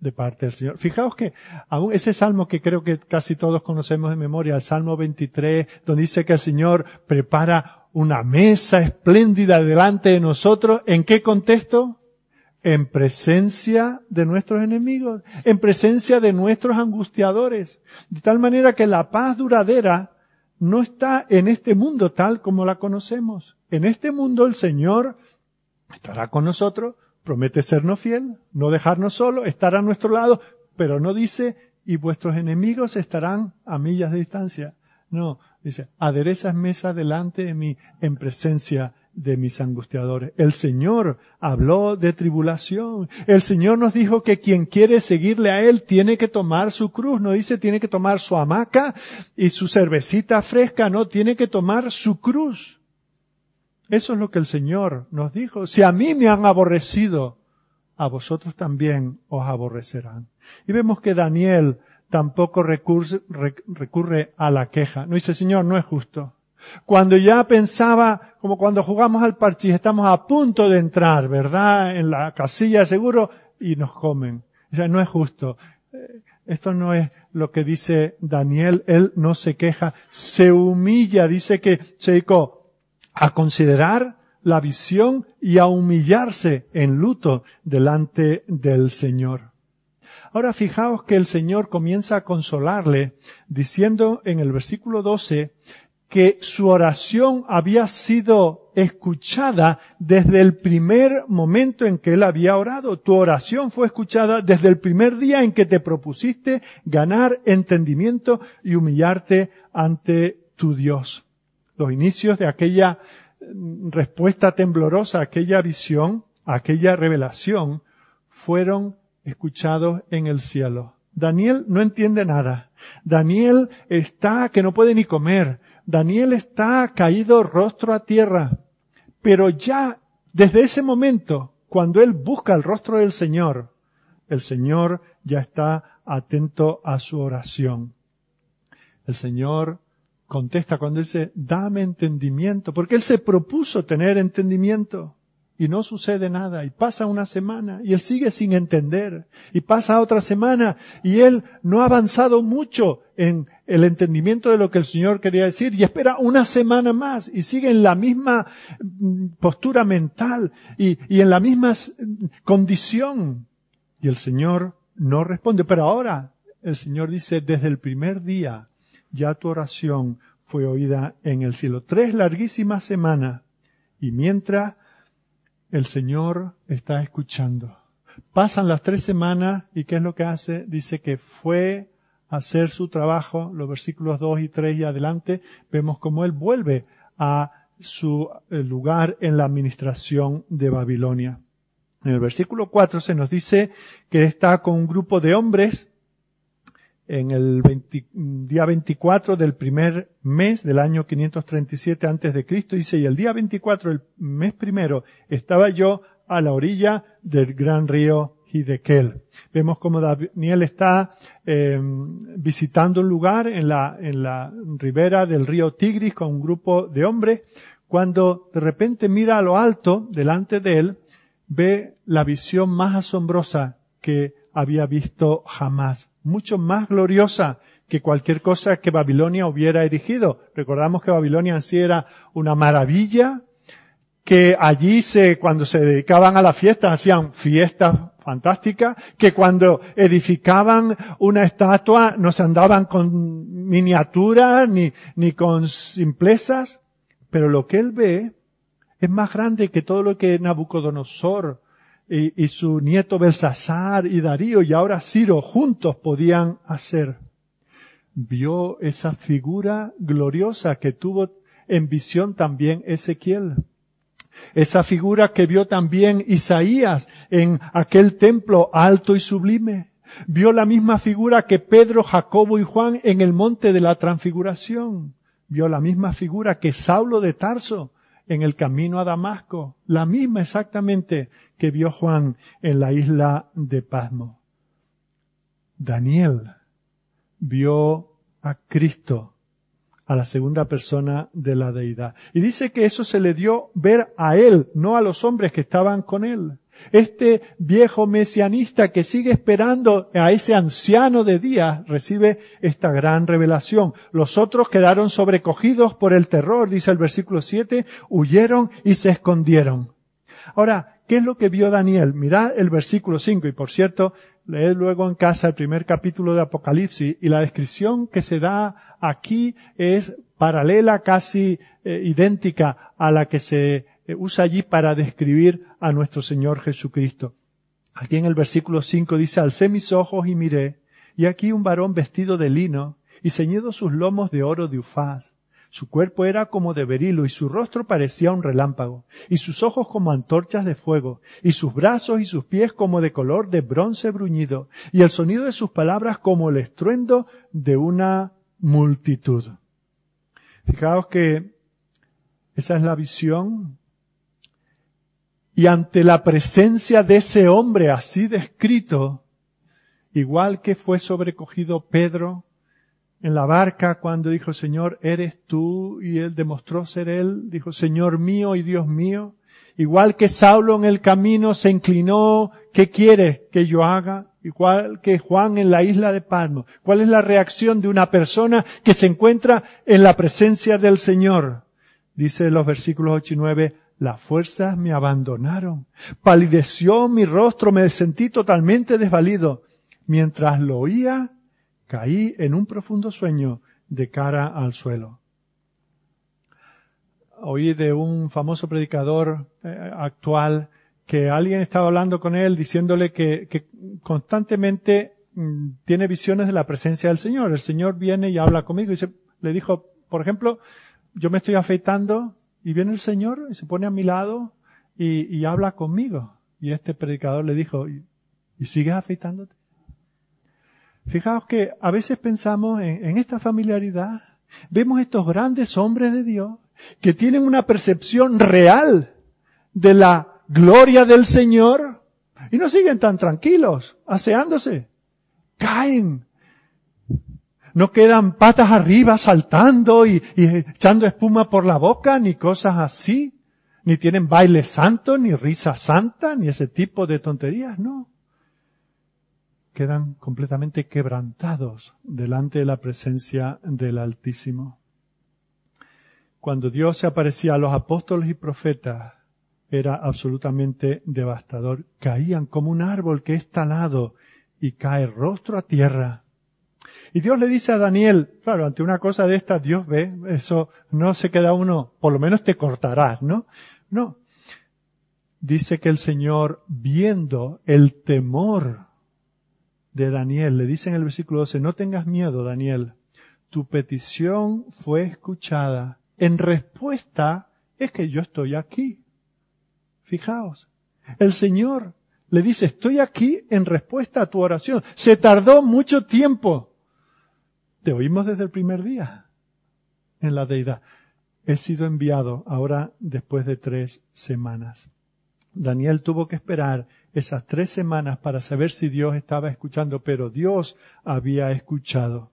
de parte del Señor. Fijaos que aún ese salmo que creo que casi todos conocemos de memoria, el Salmo 23, donde dice que el Señor prepara una mesa espléndida delante de nosotros, ¿en qué contexto? en presencia de nuestros enemigos, en presencia de nuestros angustiadores, de tal manera que la paz duradera no está en este mundo tal como la conocemos. En este mundo el Señor estará con nosotros, promete sernos fiel, no dejarnos solos, estar a nuestro lado, pero no dice, y vuestros enemigos estarán a millas de distancia. No, dice, aderezas mesa delante de mí en presencia de mis angustiadores. El Señor habló de tribulación. El Señor nos dijo que quien quiere seguirle a Él tiene que tomar su cruz. No dice tiene que tomar su hamaca y su cervecita fresca. No, tiene que tomar su cruz. Eso es lo que el Señor nos dijo. Si a mí me han aborrecido, a vosotros también os aborrecerán. Y vemos que Daniel tampoco recurre, a la queja. No dice, Señor, no es justo. Cuando ya pensaba, como cuando jugamos al parchís, estamos a punto de entrar, ¿verdad? En la casilla seguro y nos comen. O sea, no es justo. Eh, esto no es lo que dice Daniel. Él no se queja, se humilla. Dice que se a considerar la visión y a humillarse en luto delante del Señor. Ahora fijaos que el Señor comienza a consolarle diciendo en el versículo 12 que su oración había sido escuchada desde el primer momento en que él había orado. Tu oración fue escuchada desde el primer día en que te propusiste ganar entendimiento y humillarte ante tu Dios. Los inicios de aquella mm, respuesta temblorosa, aquella visión, aquella revelación, fueron escuchados en el cielo. Daniel no entiende nada. Daniel está que no puede ni comer. Daniel está caído rostro a tierra, pero ya desde ese momento, cuando él busca el rostro del Señor, el Señor ya está atento a su oración. El Señor contesta cuando dice, dame entendimiento, porque él se propuso tener entendimiento y no sucede nada y pasa una semana y él sigue sin entender y pasa otra semana y él no ha avanzado mucho en el entendimiento de lo que el Señor quería decir y espera una semana más y sigue en la misma mm, postura mental y, y en la misma condición y el Señor no responde. Pero ahora el Señor dice, desde el primer día ya tu oración fue oída en el cielo. Tres larguísimas semanas y mientras el Señor está escuchando. Pasan las tres semanas y ¿qué es lo que hace? Dice que fue a hacer su trabajo, los versículos 2 y 3 y adelante, vemos cómo él vuelve a su eh, lugar en la administración de Babilonia. En el versículo 4 se nos dice que está con un grupo de hombres en el día 24 del primer mes del año 537 antes de Cristo, dice, y el día 24, el mes primero, estaba yo a la orilla del gran río Hidekel. Vemos como Daniel está eh, visitando un lugar en la, en la ribera del río Tigris con un grupo de hombres, cuando de repente mira a lo alto, delante de él, ve la visión más asombrosa que había visto jamás mucho más gloriosa que cualquier cosa que Babilonia hubiera erigido. Recordamos que Babilonia en sí era una maravilla, que allí se, cuando se dedicaban a la fiesta, hacían fiestas fantásticas, que cuando edificaban una estatua no se andaban con miniaturas ni, ni con simplezas, pero lo que él ve es más grande que todo lo que Nabucodonosor y, su nieto Belsasar y Darío y ahora Ciro juntos podían hacer. Vio esa figura gloriosa que tuvo en visión también Ezequiel. Esa figura que vio también Isaías en aquel templo alto y sublime. Vio la misma figura que Pedro, Jacobo y Juan en el monte de la transfiguración. Vio la misma figura que Saulo de Tarso en el camino a Damasco. La misma exactamente que vio Juan en la isla de Pasmo. Daniel vio a Cristo, a la segunda persona de la deidad. Y dice que eso se le dio ver a él, no a los hombres que estaban con él. Este viejo mesianista que sigue esperando a ese anciano de día recibe esta gran revelación. Los otros quedaron sobrecogidos por el terror, dice el versículo 7, huyeron y se escondieron. Ahora, ¿Qué es lo que vio Daniel? Mirad el versículo 5 y por cierto, leed luego en casa el primer capítulo de Apocalipsis y la descripción que se da aquí es paralela, casi eh, idéntica a la que se eh, usa allí para describir a nuestro Señor Jesucristo. Aquí en el versículo 5 dice, alcé mis ojos y miré, y aquí un varón vestido de lino y ceñido sus lomos de oro de ufaz su cuerpo era como de berilo y su rostro parecía un relámpago, y sus ojos como antorchas de fuego, y sus brazos y sus pies como de color de bronce bruñido, y el sonido de sus palabras como el estruendo de una multitud. Fijaos que esa es la visión. Y ante la presencia de ese hombre así descrito, igual que fue sobrecogido Pedro, en la barca cuando dijo, Señor, eres tú, y él demostró ser él, dijo, Señor mío y Dios mío. Igual que Saulo en el camino se inclinó, ¿qué quieres que yo haga? Igual que Juan en la isla de Palmo. ¿Cuál es la reacción de una persona que se encuentra en la presencia del Señor? Dice los versículos 8 y 9, las fuerzas me abandonaron. Palideció mi rostro, me sentí totalmente desvalido. Mientras lo oía, Caí en un profundo sueño de cara al suelo. Oí de un famoso predicador eh, actual que alguien estaba hablando con él diciéndole que, constantemente mm, tiene visiones de la presencia del Señor. El Señor viene y habla conmigo y le dijo, por ejemplo, yo me estoy afeitando y viene el Señor y se pone a mi lado y, habla conmigo. Y este predicador le dijo, ¿y, ¿y sigues afeitándote? Fijaos que a veces pensamos en, esta familiaridad, vemos estos grandes hombres de Dios que tienen una percepción real de la gloria del Señor y no siguen tan tranquilos, aseándose. Caen. No quedan patas arriba saltando y, y, echando espuma por la boca, ni cosas así. Ni tienen baile santo, ni risa santa, ni ese tipo de tonterías, no quedan completamente quebrantados delante de la presencia del Altísimo. Cuando Dios se aparecía a los apóstoles y profetas, era absolutamente devastador. Caían como un árbol que es talado y cae rostro a tierra. Y Dios le dice a Daniel, claro, ante una cosa de esta, Dios ve, eso no se queda uno, por lo menos te cortarás, ¿no? No. Dice que el Señor, viendo el temor de Daniel. Le dice en el versículo 12, no tengas miedo, Daniel. Tu petición fue escuchada. En respuesta es que yo estoy aquí. Fijaos, el Señor le dice, estoy aquí en respuesta a tu oración. Se tardó mucho tiempo, te oímos desde el primer día en la deidad. He sido enviado ahora después de tres semanas. Daniel tuvo que esperar esas tres semanas para saber si Dios estaba escuchando, pero Dios había escuchado.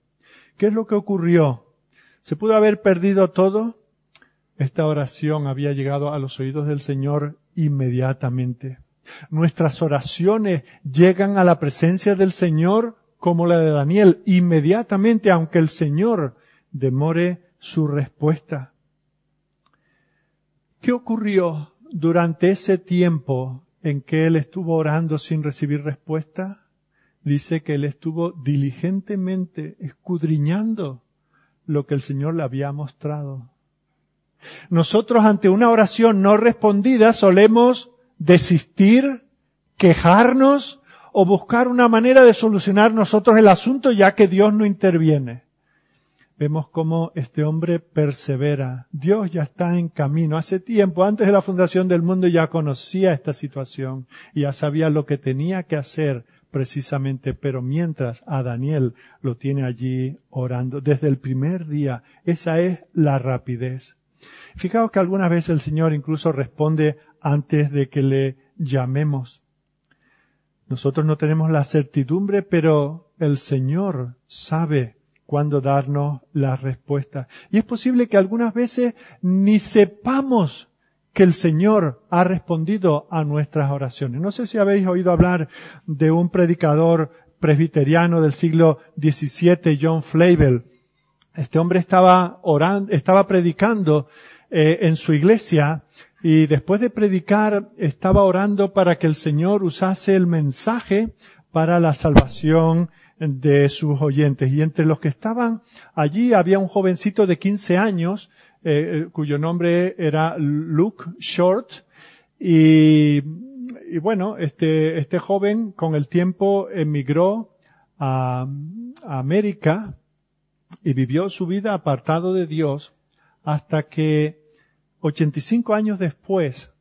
¿Qué es lo que ocurrió? ¿Se pudo haber perdido todo? Esta oración había llegado a los oídos del Señor inmediatamente. Nuestras oraciones llegan a la presencia del Señor como la de Daniel inmediatamente, aunque el Señor demore su respuesta. ¿Qué ocurrió durante ese tiempo en que él estuvo orando sin recibir respuesta? Dice que él estuvo diligentemente escudriñando lo que el Señor le había mostrado. Nosotros ante una oración no respondida solemos desistir, quejarnos o buscar una manera de solucionar nosotros el asunto ya que Dios no interviene. Vemos cómo este hombre persevera. Dios ya está en camino. Hace tiempo, antes de la fundación del mundo, ya conocía esta situación ya sabía lo que tenía que hacer precisamente, pero mientras a Daniel lo tiene allí orando desde el primer día, esa es la rapidez. Fijaos que algunas veces el Señor incluso responde antes de que le llamemos. Nosotros no tenemos la certidumbre, pero el Señor sabe cuándo darnos la respuesta. Y es posible que algunas veces ni sepamos que el Señor ha respondido a nuestras oraciones. No sé si habéis oído hablar de un predicador presbiteriano del siglo XVII, John Flavel. Este hombre estaba orando, estaba predicando eh, en su iglesia y después de predicar estaba orando para que el Señor usase el mensaje para la salvación de sus oyentes. Y entre los que estaban allí había un jovencito de 15 años eh, cuyo nombre era Luke Short. Y, y, bueno, este, este joven con el tiempo emigró a, a América y vivió su vida apartado de Dios hasta que 85 años después,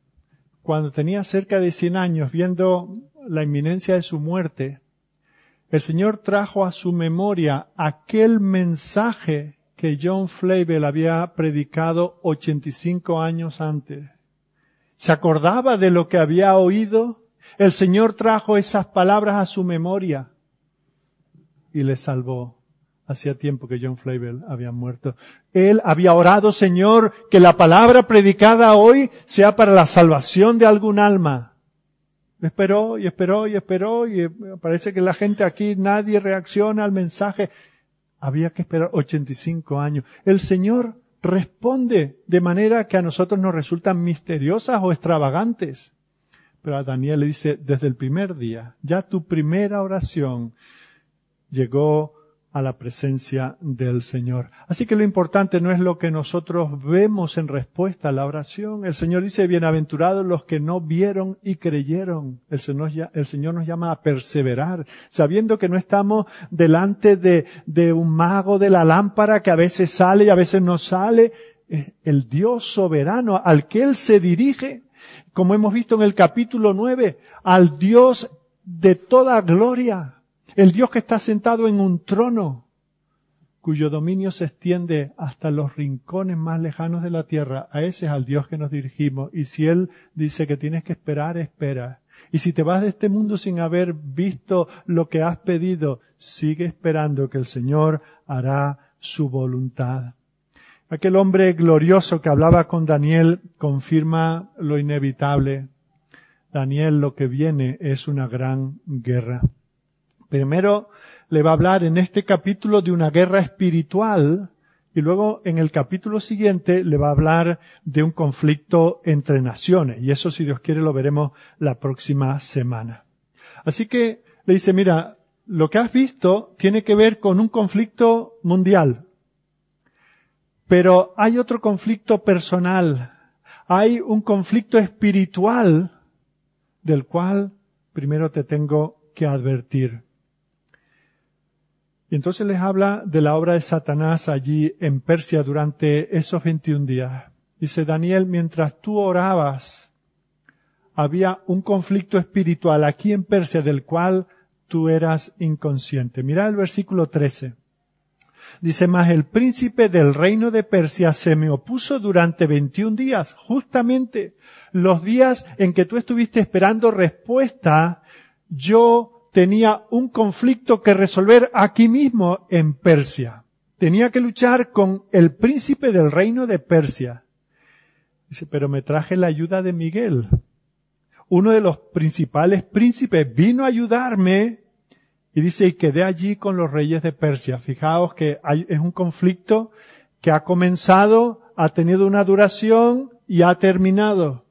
cuando tenía cerca de 100 años, viendo la inminencia de su muerte, el Señor trajo a su memoria aquel mensaje que John Flavel había predicado 85 años antes. Se acordaba de lo que había oído. El Señor trajo esas palabras a su memoria y le salvó. Hacía tiempo que John Flavel había muerto. Él había orado, Señor, que la palabra predicada hoy sea para la salvación de algún alma. Esperó y esperó y esperó y parece que la gente aquí nadie reacciona al mensaje había que esperar 85 años. El Señor responde de manera que a nosotros nos resultan misteriosas o extravagantes. Pero a Daniel le dice, desde el primer día, ya tu primera oración llegó a la presencia del Señor. Así que lo importante no es lo que nosotros vemos en respuesta a la oración. El Señor dice, bienaventurados los que no vieron y creyeron. El Señor, nos llama a perseverar, sabiendo que no estamos delante de, de un mago de la lámpara que a veces sale y a veces no sale. Es el Dios soberano al que Él se dirige, como hemos visto en el capítulo 9, al Dios de toda gloria, el Dios que está sentado en un trono, cuyo dominio se extiende hasta los rincones más lejanos de la tierra. A ese es al Dios que nos dirigimos. Y si Él dice que tienes que esperar, espera. Y si te vas de este mundo sin haber visto lo que has pedido, sigue esperando que el Señor hará su voluntad. Aquel hombre glorioso que hablaba con Daniel confirma lo inevitable. Daniel, lo que viene es una gran guerra. Primero le va a hablar en este capítulo de una guerra espiritual y luego en el capítulo siguiente le va a hablar de un conflicto entre naciones. Y eso, si Dios quiere, lo veremos la próxima semana. Así que le dice, mira, lo que has visto tiene que ver con un conflicto mundial. Pero hay otro conflicto personal. Hay un conflicto espiritual del cual primero te tengo que advertir. Y entonces les habla de la obra de Satanás allí en Persia durante esos 21 días. Dice Daniel, mientras tú orabas, había un conflicto espiritual aquí en Persia del cual tú eras inconsciente. Mira el versículo 13. Dice, más el príncipe del reino de Persia se me opuso durante 21 días, justamente los días en que tú estuviste esperando respuesta, yo tenía un conflicto que resolver aquí mismo en Persia. Tenía que luchar con el príncipe del reino de Persia. Dice, pero me traje la ayuda de Miguel. Uno de los principales príncipes vino a ayudarme y dice, y quedé allí con los reyes de Persia. Fijaos que hay, es un conflicto que ha comenzado, ha tenido una duración y ha terminado.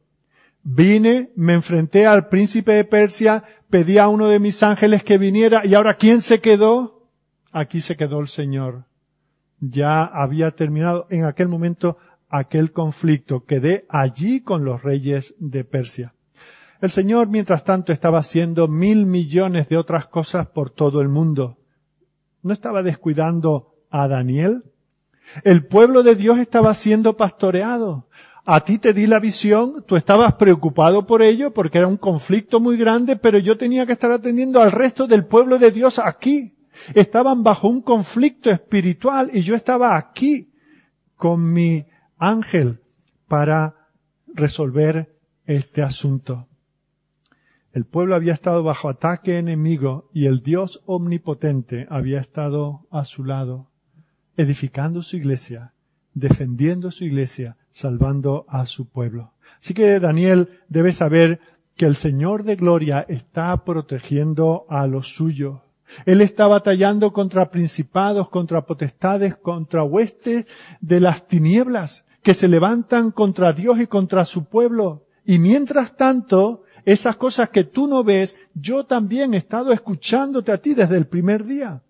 Vine, me enfrenté al príncipe de Persia, pedí a uno de mis ángeles que viniera y ahora ¿quién se quedó? Aquí se quedó el Señor. Ya había terminado en aquel momento aquel conflicto. Quedé allí con los reyes de Persia. El Señor, mientras tanto, estaba haciendo mil millones de otras cosas por todo el mundo. ¿No estaba descuidando a Daniel? El pueblo de Dios estaba siendo pastoreado. A ti te di la visión, tú estabas preocupado por ello porque era un conflicto muy grande, pero yo tenía que estar atendiendo al resto del pueblo de Dios aquí. Estaban bajo un conflicto espiritual y yo estaba aquí con mi ángel para resolver este asunto. El pueblo había estado bajo ataque enemigo y el Dios omnipotente había estado a su lado, edificando su iglesia, defendiendo su iglesia, salvando a su pueblo. Así que Daniel debe saber que el Señor de Gloria está protegiendo a los suyos. Él está batallando contra principados, contra potestades, contra huestes de las tinieblas que se levantan contra Dios y contra su pueblo. Y mientras tanto, esas cosas que tú no ves, yo también he estado escuchándote a ti desde el primer día.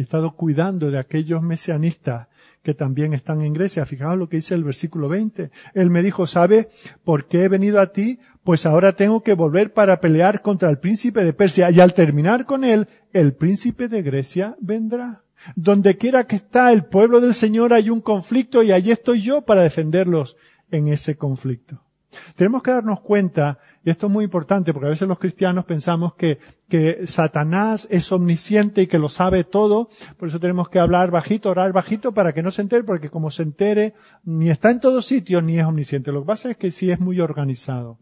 He estado cuidando de aquellos mesianistas que también están en Grecia. Fijaos lo que dice el versículo 20. Él me dijo, ¿sabe por qué he venido a ti? Pues ahora tengo que volver para pelear contra el príncipe de Persia. Y al terminar con él, el príncipe de Grecia vendrá. Donde quiera que está el pueblo del Señor hay un conflicto y allí estoy yo para defenderlos en ese conflicto. Tenemos que darnos cuenta y esto es muy importante porque a veces los cristianos pensamos que, que Satanás es omnisciente y que lo sabe todo. Por eso tenemos que hablar bajito, orar bajito para que no se entere, porque como se entere, ni está en todos sitios ni es omnisciente. Lo que pasa es que sí es muy organizado.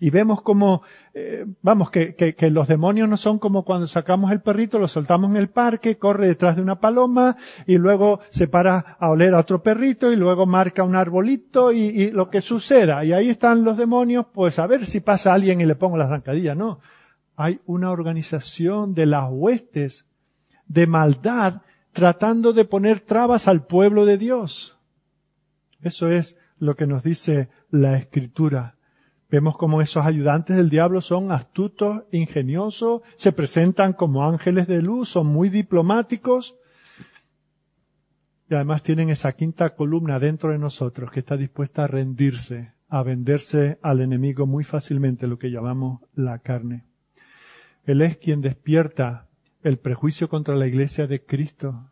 Y vemos como, eh, vamos, que, que, que, los demonios no son como cuando sacamos el perrito, lo soltamos en el parque, corre detrás de una paloma y luego se para a oler a otro perrito y luego marca un arbolito y, y lo que suceda. Y ahí están los demonios, pues a ver si pasa alguien y le pongo la zancadilla. No. Hay una organización de las huestes de maldad tratando de poner trabas al pueblo de Dios. Eso es lo que nos dice la escritura. Vemos como esos ayudantes del diablo son astutos, ingeniosos, se presentan como ángeles de luz, son muy diplomáticos y además tienen esa quinta columna dentro de nosotros que está dispuesta a rendirse, a venderse al enemigo muy fácilmente, lo que llamamos la carne. Él es quien despierta el prejuicio contra la iglesia de Cristo.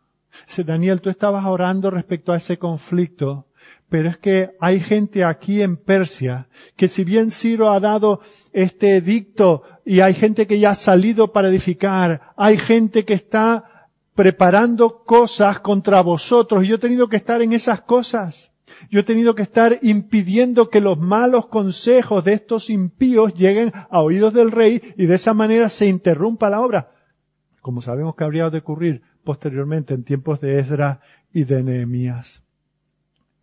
Daniel, tú estabas orando respecto a ese conflicto pero es que hay gente aquí en Persia que si bien Ciro ha dado este edicto y hay gente que ya ha salido para edificar, hay gente que está preparando cosas contra vosotros y yo he tenido que estar en esas cosas. Yo he tenido que estar impidiendo que los malos consejos de estos impíos lleguen a oídos del rey y de esa manera se interrumpa la obra, como sabemos que habría de ocurrir posteriormente en tiempos de Esdra y de Nehemías.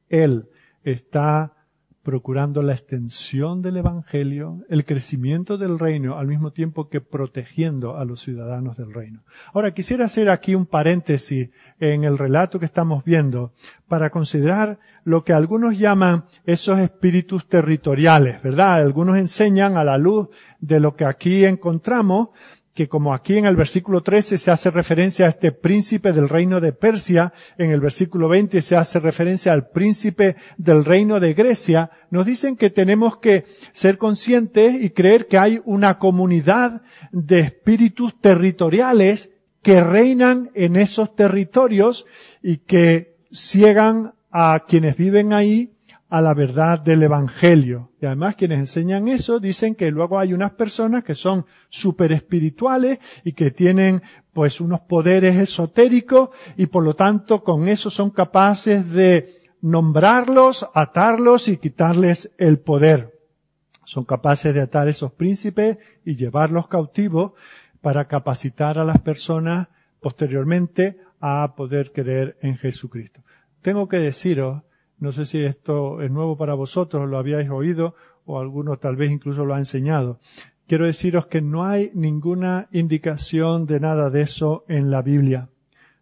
Él está procurando la extensión del Evangelio, el crecimiento del reino, al mismo tiempo que protegiendo a los ciudadanos del reino. Ahora, quisiera hacer aquí un paréntesis en el relato que estamos viendo para considerar lo que algunos llaman esos espíritus territoriales, ¿verdad? Algunos enseñan a la luz de lo que aquí encontramos que como aquí en el versículo 13 se hace referencia a este príncipe del reino de Persia, en el versículo 20 se hace referencia al príncipe del reino de Grecia, nos dicen que tenemos que ser conscientes y creer que hay una comunidad de espíritus territoriales que reinan en esos territorios y que ciegan a quienes viven ahí a la verdad del Evangelio. Y además quienes enseñan eso dicen que luego hay unas personas que son súper espirituales y que tienen pues unos poderes esotéricos y por lo tanto con eso son capaces de nombrarlos, atarlos y quitarles el poder. Son capaces de atar esos príncipes y llevarlos cautivos para capacitar a las personas posteriormente a poder creer en Jesucristo. Tengo que deciros no sé si esto es nuevo para vosotros, lo habíais oído o alguno tal vez incluso lo ha enseñado. Quiero deciros que no hay ninguna indicación de nada de eso en la Biblia.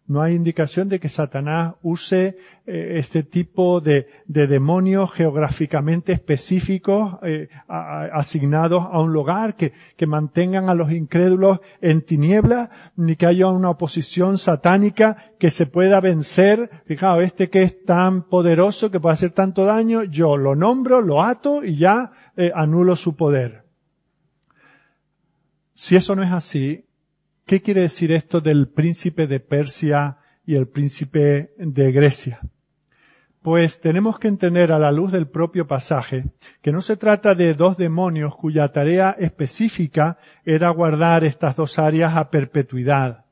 No hay indicación de que Satanás use eh, este tipo de, demonios geográficamente específicos eh, asignados a un lugar que, mantengan a los incrédulos en tinieblas, ni que haya una oposición satánica que se pueda vencer. Fijaos, este que es tan poderoso, que puede hacer tanto daño, yo lo nombro, lo ato y ya eh, anulo su poder. Si eso no es así, ¿Qué quiere decir esto del príncipe de Persia y el príncipe de Grecia? Pues tenemos que entender a la luz del propio pasaje que no se trata de dos demonios cuya tarea específica era guardar estas dos áreas a perpetuidad.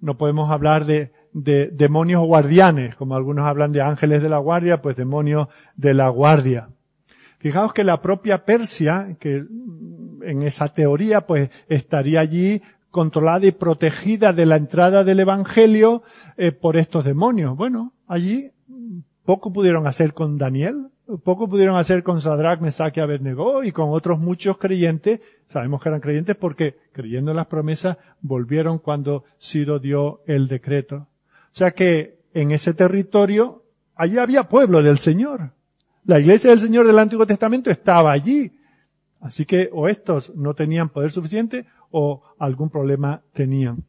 No podemos hablar de, de demonios guardianes, como algunos hablan de ángeles de la guardia, pues demonios de la guardia. Fijaos que la propia Persia, que en esa teoría pues estaría allí controlada y protegida de la entrada del Evangelio eh, por estos demonios. Bueno, allí poco pudieron hacer con Daniel, poco pudieron hacer con Sadrach, Mesach y Abednego y con otros muchos creyentes. Sabemos que eran creyentes porque creyendo en las promesas volvieron cuando Ciro dio el decreto. O sea que en ese territorio allí había pueblo del Señor. La iglesia del Señor del Antiguo Testamento estaba allí. Así que o estos no tenían poder suficiente o algún problema tenían.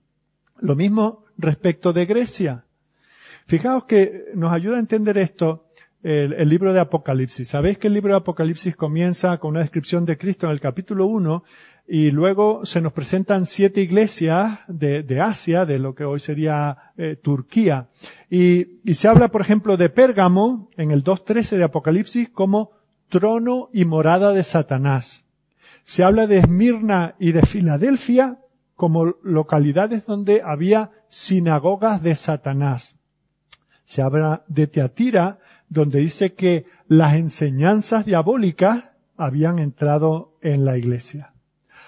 Lo mismo respecto de Grecia. Fijaos que nos ayuda a entender esto el, libro de Apocalipsis. Sabéis que el libro de Apocalipsis comienza con una descripción de Cristo en el capítulo 1 y luego se nos presentan siete iglesias de, Asia, de lo que hoy sería eh, Turquía. Y, y se habla, por ejemplo, de Pérgamo en el 2.13 de Apocalipsis como trono y morada de Satanás. Se habla de Esmirna y de Filadelfia como localidades donde había sinagogas de Satanás. Se habla de Teatira, donde dice que las enseñanzas diabólicas habían entrado en la iglesia.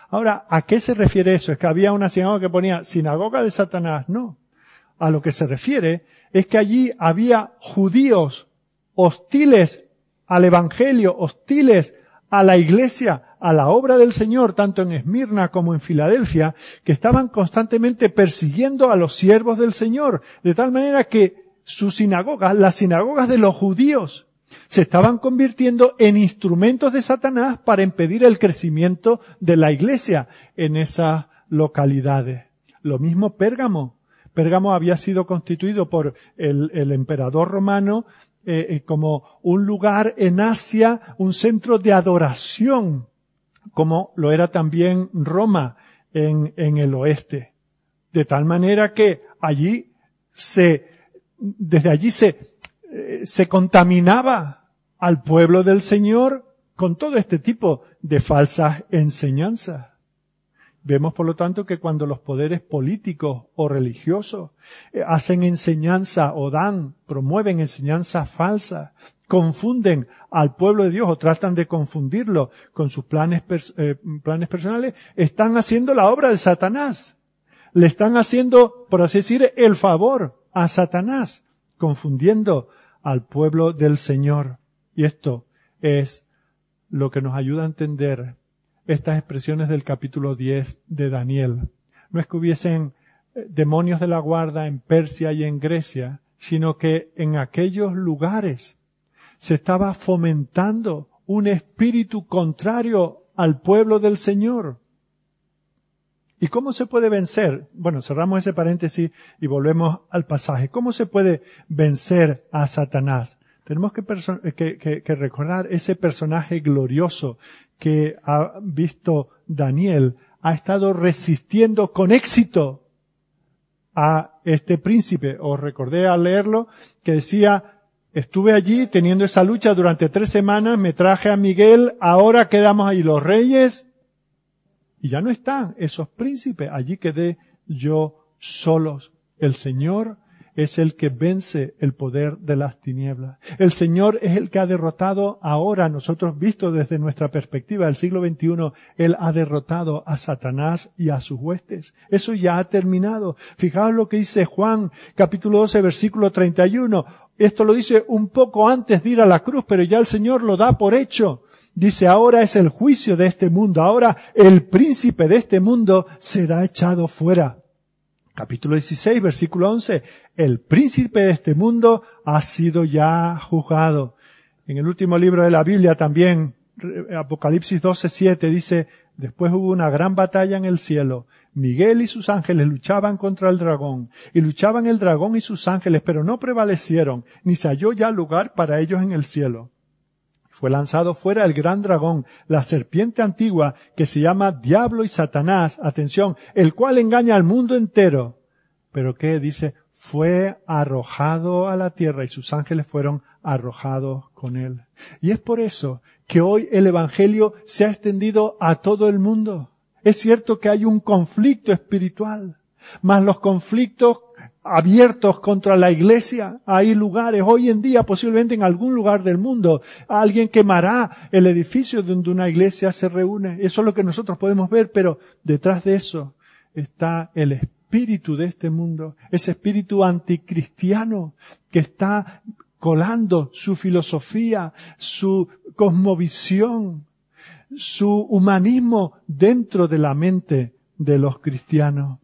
Ahora, ¿a qué se refiere eso? ¿Es que había una sinagoga que ponía sinagoga de Satanás? No. A lo que se refiere es que allí había judíos hostiles al Evangelio, hostiles a la iglesia, a la obra del Señor, tanto en Esmirna como en Filadelfia, que estaban constantemente persiguiendo a los siervos del Señor, de tal manera que sus sinagogas, las sinagogas de los judíos, se estaban convirtiendo en instrumentos de Satanás para impedir el crecimiento de la iglesia en esas localidades. Lo mismo Pérgamo. Pérgamo había sido constituido por el, emperador romano eh, eh, como un lugar en Asia, un centro de adoración como lo era también Roma en, en el oeste. De tal manera que allí se, desde allí se, eh, se contaminaba al pueblo del Señor con todo este tipo de falsas enseñanzas. Vemos, por lo tanto, que cuando los poderes políticos o religiosos eh, hacen enseñanza o dan, promueven enseñanzas falsas, confunden al pueblo de Dios o tratan de confundirlo con sus planes, eh, planes personales, están haciendo la obra de Satanás. Le están haciendo, por así decir, el favor a Satanás, confundiendo al pueblo del Señor. Y esto es lo que nos ayuda a entender estas expresiones del capítulo 10 de Daniel. No es que hubiesen eh, demonios de la guarda en Persia y en Grecia, sino que en aquellos lugares se estaba fomentando un espíritu contrario al pueblo del Señor. ¿Y cómo se puede vencer? Bueno, cerramos ese paréntesis y volvemos al pasaje. ¿Cómo se puede vencer a Satanás? Tenemos que, recordar ese personaje glorioso que ha visto Daniel, ha estado resistiendo con éxito a este príncipe. Os recordé al leerlo que decía, Estuve allí teniendo esa lucha durante tres semanas, me traje a Miguel, ahora quedamos ahí los reyes y ya no están esos príncipes, allí quedé yo solos. El Señor es el que vence el poder de las tinieblas. El Señor es el que ha derrotado ahora, nosotros visto desde nuestra perspectiva del siglo XXI, Él ha derrotado a Satanás y a sus huestes. Eso ya ha terminado. Fijaos lo que dice Juan, capítulo 12, versículo 31. Esto lo dice un poco antes de ir a la cruz, pero ya el Señor lo da por hecho. Dice, ahora es el juicio de este mundo, ahora el príncipe de este mundo será echado fuera. Capítulo 16, versículo 11. El príncipe de este mundo ha sido ya juzgado. En el último libro de la Biblia también, Apocalipsis 12, 7 dice, después hubo una gran batalla en el cielo. Miguel y sus ángeles luchaban contra el dragón, y luchaban el dragón y sus ángeles, pero no prevalecieron, ni se halló ya lugar para ellos en el cielo. Fue lanzado fuera el gran dragón, la serpiente antigua, que se llama Diablo y Satanás, atención, el cual engaña al mundo entero. Pero ¿qué dice? Fue arrojado a la tierra y sus ángeles fueron arrojados con él. Y es por eso que hoy el Evangelio se ha extendido a todo el mundo. Es cierto que hay un conflicto espiritual, mas los conflictos abiertos contra la iglesia. Hay lugares, hoy en día, posiblemente en algún lugar del mundo, alguien quemará el edificio donde una iglesia se reúne. Eso es lo que nosotros podemos ver, pero detrás de eso está el espíritu de este mundo, ese espíritu anticristiano que está colando su filosofía, su cosmovisión, su humanismo dentro de la mente de los cristianos.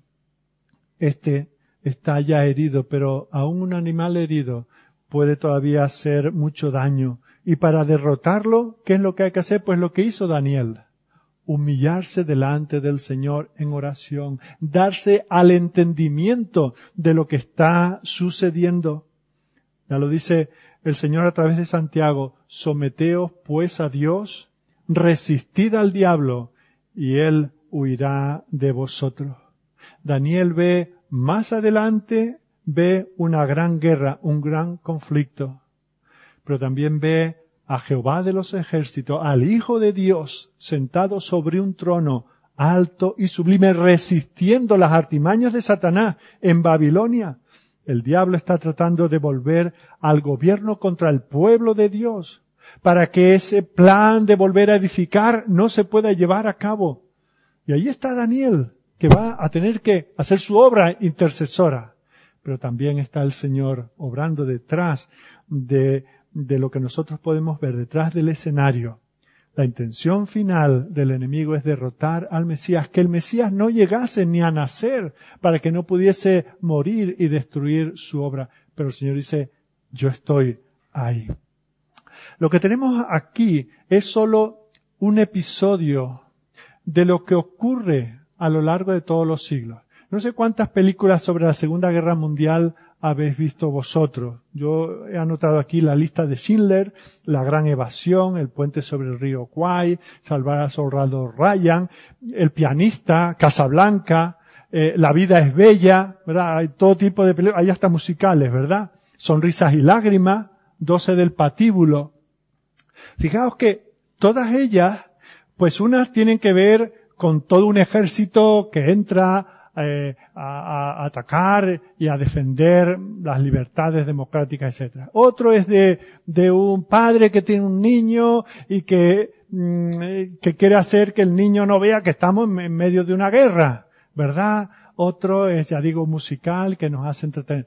Este está ya herido, pero aún un animal herido puede todavía hacer mucho daño. Y para derrotarlo, ¿qué es lo que hay que hacer? Pues lo que hizo Daniel. Humillarse delante del Señor en oración, darse al entendimiento de lo que está sucediendo. Ya lo dice el Señor a través de Santiago, someteos pues a Dios resistid al diablo y él huirá de vosotros. Daniel ve más adelante, ve una gran guerra, un gran conflicto, pero también ve a Jehová de los ejércitos, al Hijo de Dios, sentado sobre un trono alto y sublime, resistiendo las artimañas de Satanás en Babilonia. El diablo está tratando de volver al gobierno contra el pueblo de Dios para que ese plan de volver a edificar no se pueda llevar a cabo. Y ahí está Daniel, que va a tener que hacer su obra intercesora. Pero también está el Señor obrando detrás de, de lo que nosotros podemos ver, detrás del escenario. La intención final del enemigo es derrotar al Mesías, que el Mesías no llegase ni a nacer para que no pudiese morir y destruir su obra. Pero el Señor dice, yo estoy ahí. Lo que tenemos aquí es solo un episodio de lo que ocurre a lo largo de todos los siglos. No sé cuántas películas sobre la Segunda Guerra Mundial habéis visto vosotros. Yo he anotado aquí la lista de Schindler, La Gran Evasión, El Puente sobre el Río Kwai, Salvar a Soldado Ryan, El Pianista, Casablanca, eh, La Vida es Bella, ¿verdad? Hay todo tipo de películas, hay hasta musicales, ¿verdad? Sonrisas y Lágrimas, 12 del patíbulo. Fijaos que todas ellas, pues unas tienen que ver con todo un ejército que entra eh, a, atacar y a defender las libertades democráticas, etc. Otro es de, un padre que tiene un niño y que, mm, que quiere hacer que el niño no vea que estamos en medio de una guerra, ¿verdad? Otro es, ya digo, musical que nos hace entretener.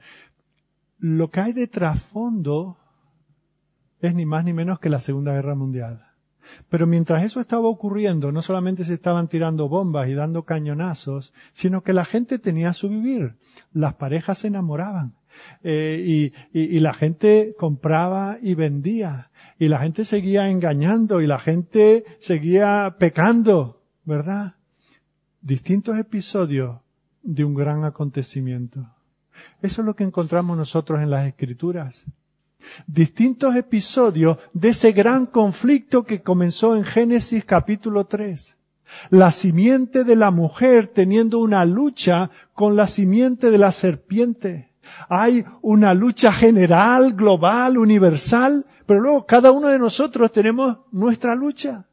Lo que hay de trasfondo es ni más ni menos que la Segunda Guerra Mundial. Pero mientras eso estaba ocurriendo, no solamente se estaban tirando bombas y dando cañonazos, sino que la gente tenía su vivir. Las parejas se enamoraban. Eh, y, y la gente compraba y vendía. Y la gente seguía engañando y la gente seguía pecando, ¿verdad? Distintos episodios de un gran acontecimiento. Eso es lo que encontramos nosotros en las escrituras distintos episodios de ese gran conflicto que comenzó en Génesis capítulo 3. La simiente de la mujer teniendo una lucha con la simiente de la serpiente. hay una lucha general, global, universal, pero luego cada uno de nosotros tenemos nuestra lucha.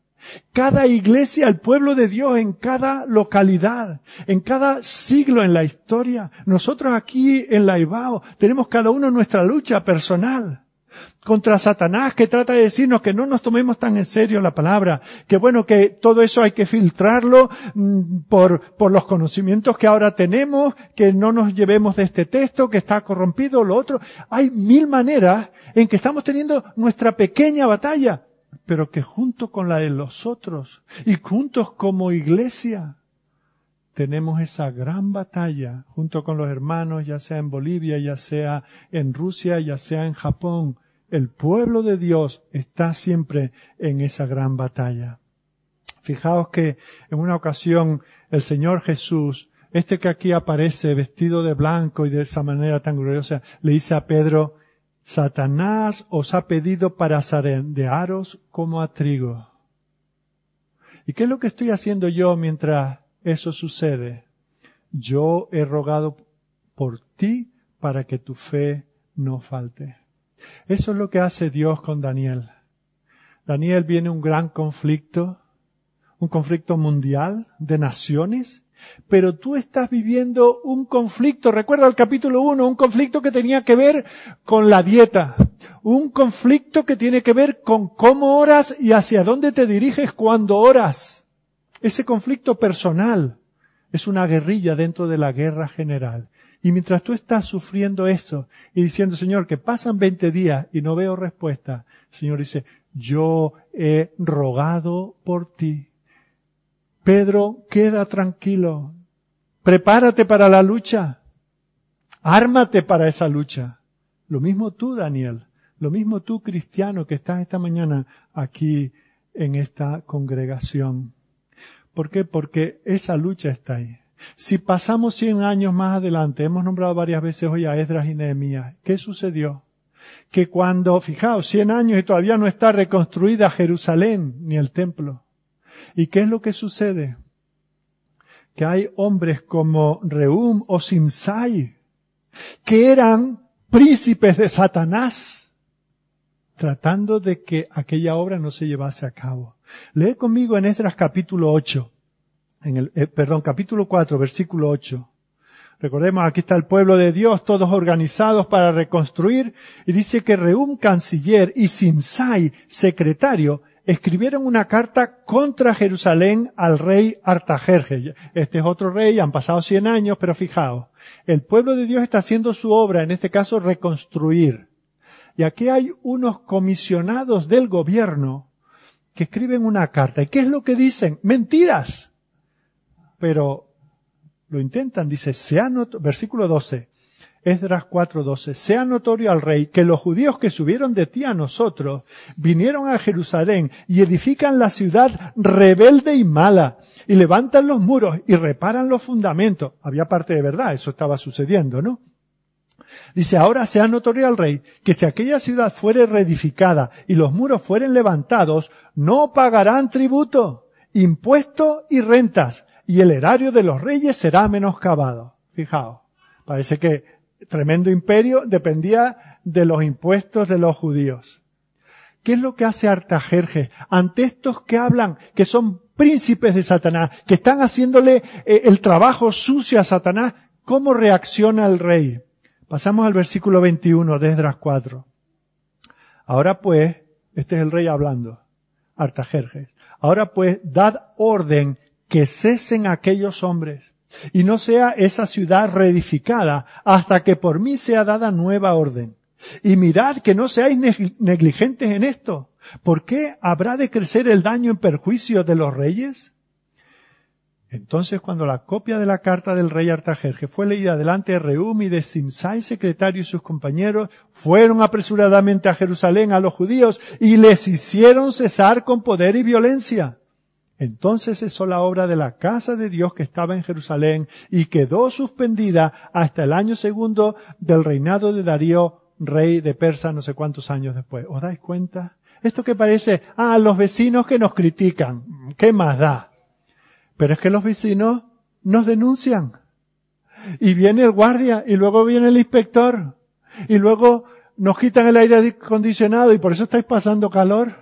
Cada iglesia, el pueblo de Dios en cada localidad, en cada siglo en la historia. Nosotros aquí en la Ibao tenemos cada uno nuestra lucha personal contra Satanás que trata de decirnos que no nos tomemos tan en serio la palabra, que bueno, que todo eso hay que filtrarlo mm, por, por los conocimientos que ahora tenemos, que no nos llevemos de este texto, que está corrompido, lo otro. Hay mil maneras en que estamos teniendo nuestra pequeña batalla pero que junto con la de los otros y juntos como iglesia tenemos esa gran batalla junto con los hermanos, ya sea en Bolivia, ya sea en Rusia, ya sea en Japón. El pueblo de Dios está siempre en esa gran batalla. Fijaos que en una ocasión el Señor Jesús, este que aquí aparece vestido de blanco y de esa manera tan gloriosa, le dice a Pedro, Satanás os ha pedido para zarandearos como a trigo. ¿Y qué es lo que estoy haciendo yo mientras eso sucede? Yo he rogado por ti para que tu fe no falte. Eso es lo que hace Dios con Daniel. Daniel viene un gran conflicto, un conflicto mundial de naciones, pero tú estás viviendo un conflicto, recuerda el capítulo 1, un conflicto que tenía que ver con la dieta, un conflicto que tiene que ver con cómo oras y hacia dónde te diriges cuando oras. Ese conflicto personal es una guerrilla dentro de la guerra general. Y mientras tú estás sufriendo eso y diciendo, Señor, que pasan 20 días y no veo respuesta, el Señor dice, yo he rogado por ti Pedro, queda tranquilo. Prepárate para la lucha. Ármate para esa lucha. Lo mismo tú, Daniel. Lo mismo tú, cristiano, que estás esta mañana aquí en esta congregación. ¿Por qué? Porque esa lucha está ahí. Si pasamos cien años más adelante, hemos nombrado varias veces hoy a Esdras y Nehemías, ¿qué sucedió? Que cuando, fijaos, cien años y todavía no está reconstruida Jerusalén ni el templo. ¿Y qué es lo que sucede? Que hay hombres como Reum o Simsai, que eran príncipes de Satanás, tratando de que aquella obra no se llevase a cabo. Lee conmigo en Esdras capítulo 8, en el, eh, perdón, capítulo 4, versículo 8. Recordemos, aquí está el pueblo de Dios, todos organizados para reconstruir, y dice que Reum, canciller, y Simsai, secretario, escribieron una carta contra Jerusalén al rey Artajerjes. Este es otro rey, han pasado cien años, pero fijaos, el pueblo de Dios está haciendo su obra, en este caso reconstruir. Y aquí hay unos comisionados del gobierno que escriben una carta. ¿Y qué es lo que dicen? Mentiras. Pero lo intentan, dice, se versículo 12, Esdras 4:12, sea notorio al rey que los judíos que subieron de ti a nosotros vinieron a Jerusalén y edifican la ciudad rebelde y mala y levantan los muros y reparan los fundamentos. Había parte de verdad, eso estaba sucediendo, ¿no? Dice, ahora sea notorio al rey que si aquella ciudad fuere reedificada y los muros fueren levantados, no pagarán tributo, impuestos y rentas, y el erario de los reyes será menoscabado. Fijaos, parece que tremendo imperio dependía de los impuestos de los judíos. ¿Qué es lo que hace Artajerjes ante estos que hablan, que son príncipes de Satanás, que están haciéndole eh, el trabajo sucio a Satanás? ¿Cómo reacciona el rey? Pasamos al versículo 21 de Esdras 4. Ahora pues, este es el rey hablando, Artajerjes. Ahora pues, dad orden que cesen aquellos hombres y no sea esa ciudad reedificada hasta que por mí sea dada nueva orden. Y mirad que no seáis negligentes en esto. ¿Por qué habrá de crecer el daño en perjuicio de los reyes? Entonces cuando la copia de la carta del rey Artajerje fue leída delante de Reum y de Simsai, secretario y sus compañeros, fueron apresuradamente a Jerusalén a los judíos y les hicieron cesar con poder y violencia. Entonces cesó la obra de la casa de Dios que estaba en Jerusalén y quedó suspendida hasta el año segundo del reinado de Darío, rey de Persa, no sé cuántos años después. ¿Os dais cuenta? Esto que parece, ah, los vecinos que nos critican, ¿qué más da? Pero es que los vecinos nos denuncian. y viene el guardia y luego viene el inspector y luego nos quitan el aire acondicionado y por eso estáis pasando calor,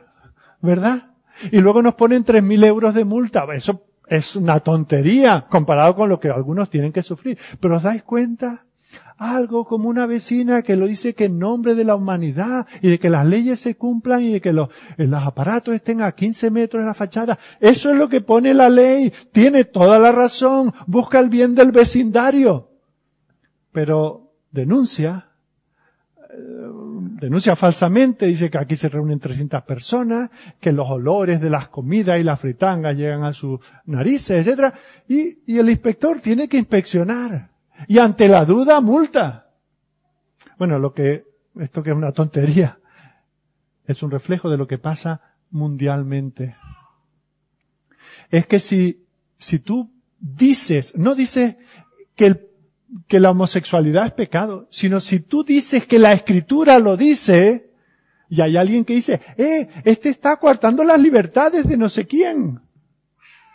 ¿verdad? Y luego nos ponen tres mil euros de multa. Eso es una tontería comparado con lo que algunos tienen que sufrir. Pero ¿os dais cuenta? Algo como una vecina que lo dice que en nombre de la humanidad y de que las leyes se cumplan y de que los, los aparatos estén a 15 metros de la fachada. Eso es lo que pone la ley. Tiene toda la razón. Busca el bien del vecindario. Pero denuncia denuncia falsamente, dice que aquí se reúnen 300 personas, que los olores de las comidas y las fritangas llegan a sus narices, etc. Y, y el inspector tiene que inspeccionar. Y ante la duda, multa. Bueno, lo que, esto que es una tontería, es un reflejo de lo que pasa mundialmente. Es que si, si tú dices, no dices que el que la homosexualidad es pecado, sino si tú dices que la escritura lo dice, y hay alguien que dice, eh, este está coartando las libertades de no sé quién.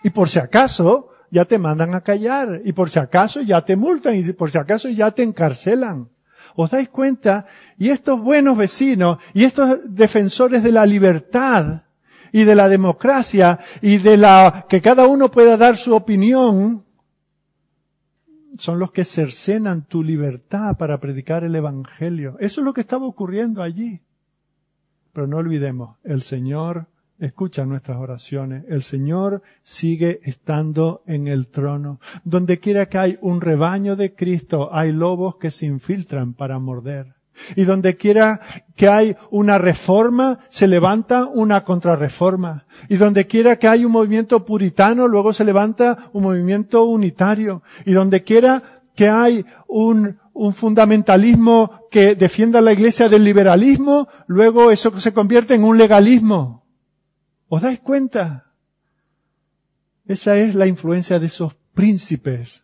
Y por si acaso, ya te mandan a callar, y por si acaso ya te multan, y por si acaso ya te encarcelan. ¿Os dais cuenta? Y estos buenos vecinos, y estos defensores de la libertad, y de la democracia, y de la, que cada uno pueda dar su opinión, son los que cercenan tu libertad para predicar el Evangelio. Eso es lo que estaba ocurriendo allí. Pero no olvidemos, el Señor escucha nuestras oraciones. El Señor sigue estando en el trono. Donde quiera que hay un rebaño de Cristo, hay lobos que se infiltran para morder. Y donde quiera que hay una reforma, se levanta una contrarreforma. Y donde quiera que hay un movimiento puritano, luego se levanta un movimiento unitario. Y donde quiera que hay un, un fundamentalismo que defienda la iglesia del liberalismo, luego eso se convierte en un legalismo. ¿Os dais cuenta? Esa es la influencia de esos príncipes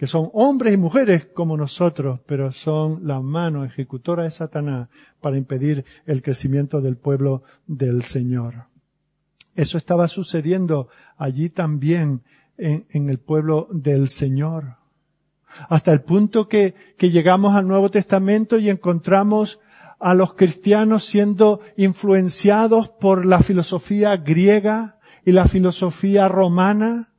que son hombres y mujeres como nosotros, pero son la mano ejecutora de Satanás para impedir el crecimiento del pueblo del Señor. Eso estaba sucediendo allí también en, el pueblo del Señor. Hasta el punto que llegamos al Nuevo Testamento y encontramos a los cristianos siendo influenciados por la filosofía griega y la filosofía romana,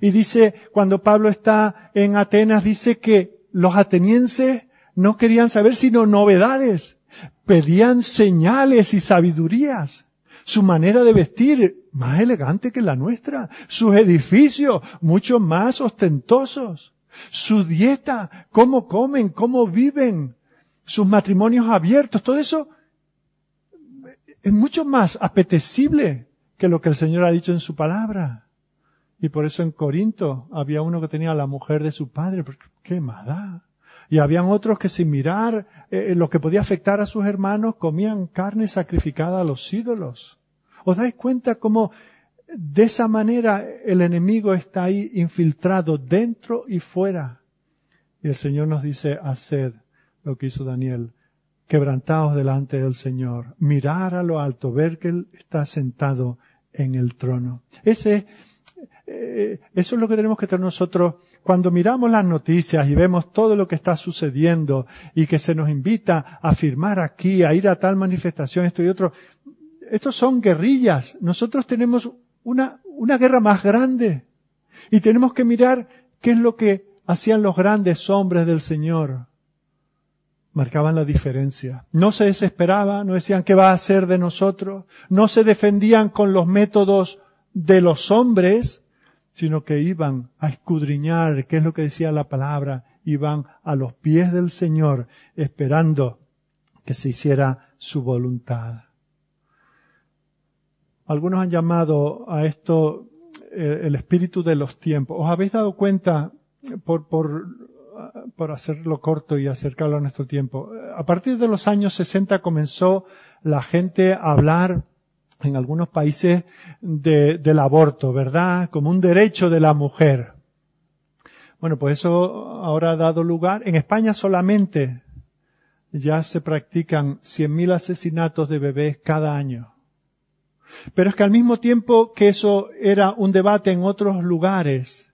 y dice, cuando Pablo está en Atenas, dice que los atenienses no querían saber sino novedades. Pedían señales y sabidurías. Su manera de vestir, más elegante que la nuestra. Sus edificios, mucho más ostentosos. Su dieta, cómo comen, cómo viven. Sus matrimonios abiertos, todo eso es mucho más apetecible que lo que el Señor ha dicho en su palabra. Y por eso en Corinto había uno que tenía la mujer de su padre. ¿Qué más da? Y habían otros que sin mirar eh, eh, lo que podía afectar a sus hermanos comían carne sacrificada a los ídolos. ¿Os dais cuenta cómo de esa manera el enemigo está ahí infiltrado dentro y fuera? Y el Señor nos dice, haced lo que hizo Daniel, quebrantaos delante del Señor, mirar a lo alto, ver que Él está sentado en el trono. Ese eh, eso es lo que tenemos que tener nosotros cuando miramos las noticias y vemos todo lo que está sucediendo y que se nos invita a firmar aquí, a ir a tal manifestación, esto y otro. Estos son guerrillas. Nosotros tenemos una, una guerra más grande y tenemos que mirar qué es lo que hacían los grandes hombres del Señor. Marcaban la diferencia. No se desesperaban, no decían qué va a hacer de nosotros, no se defendían con los métodos de los hombres, sino que iban a escudriñar qué es lo que decía la palabra, iban a los pies del Señor esperando que se hiciera su voluntad. Algunos han llamado a esto eh, el espíritu de los tiempos. ¿Os habéis dado cuenta, por, por, por hacerlo corto y acercarlo a nuestro tiempo, a partir de los años 60 comenzó la gente a hablar en algunos países de, del aborto, ¿verdad? Como un derecho de la mujer. Bueno, pues eso ahora ha dado lugar. En España solamente ya se practican 100.000 asesinatos de bebés cada año. Pero es que al mismo tiempo que eso era un debate en otros lugares,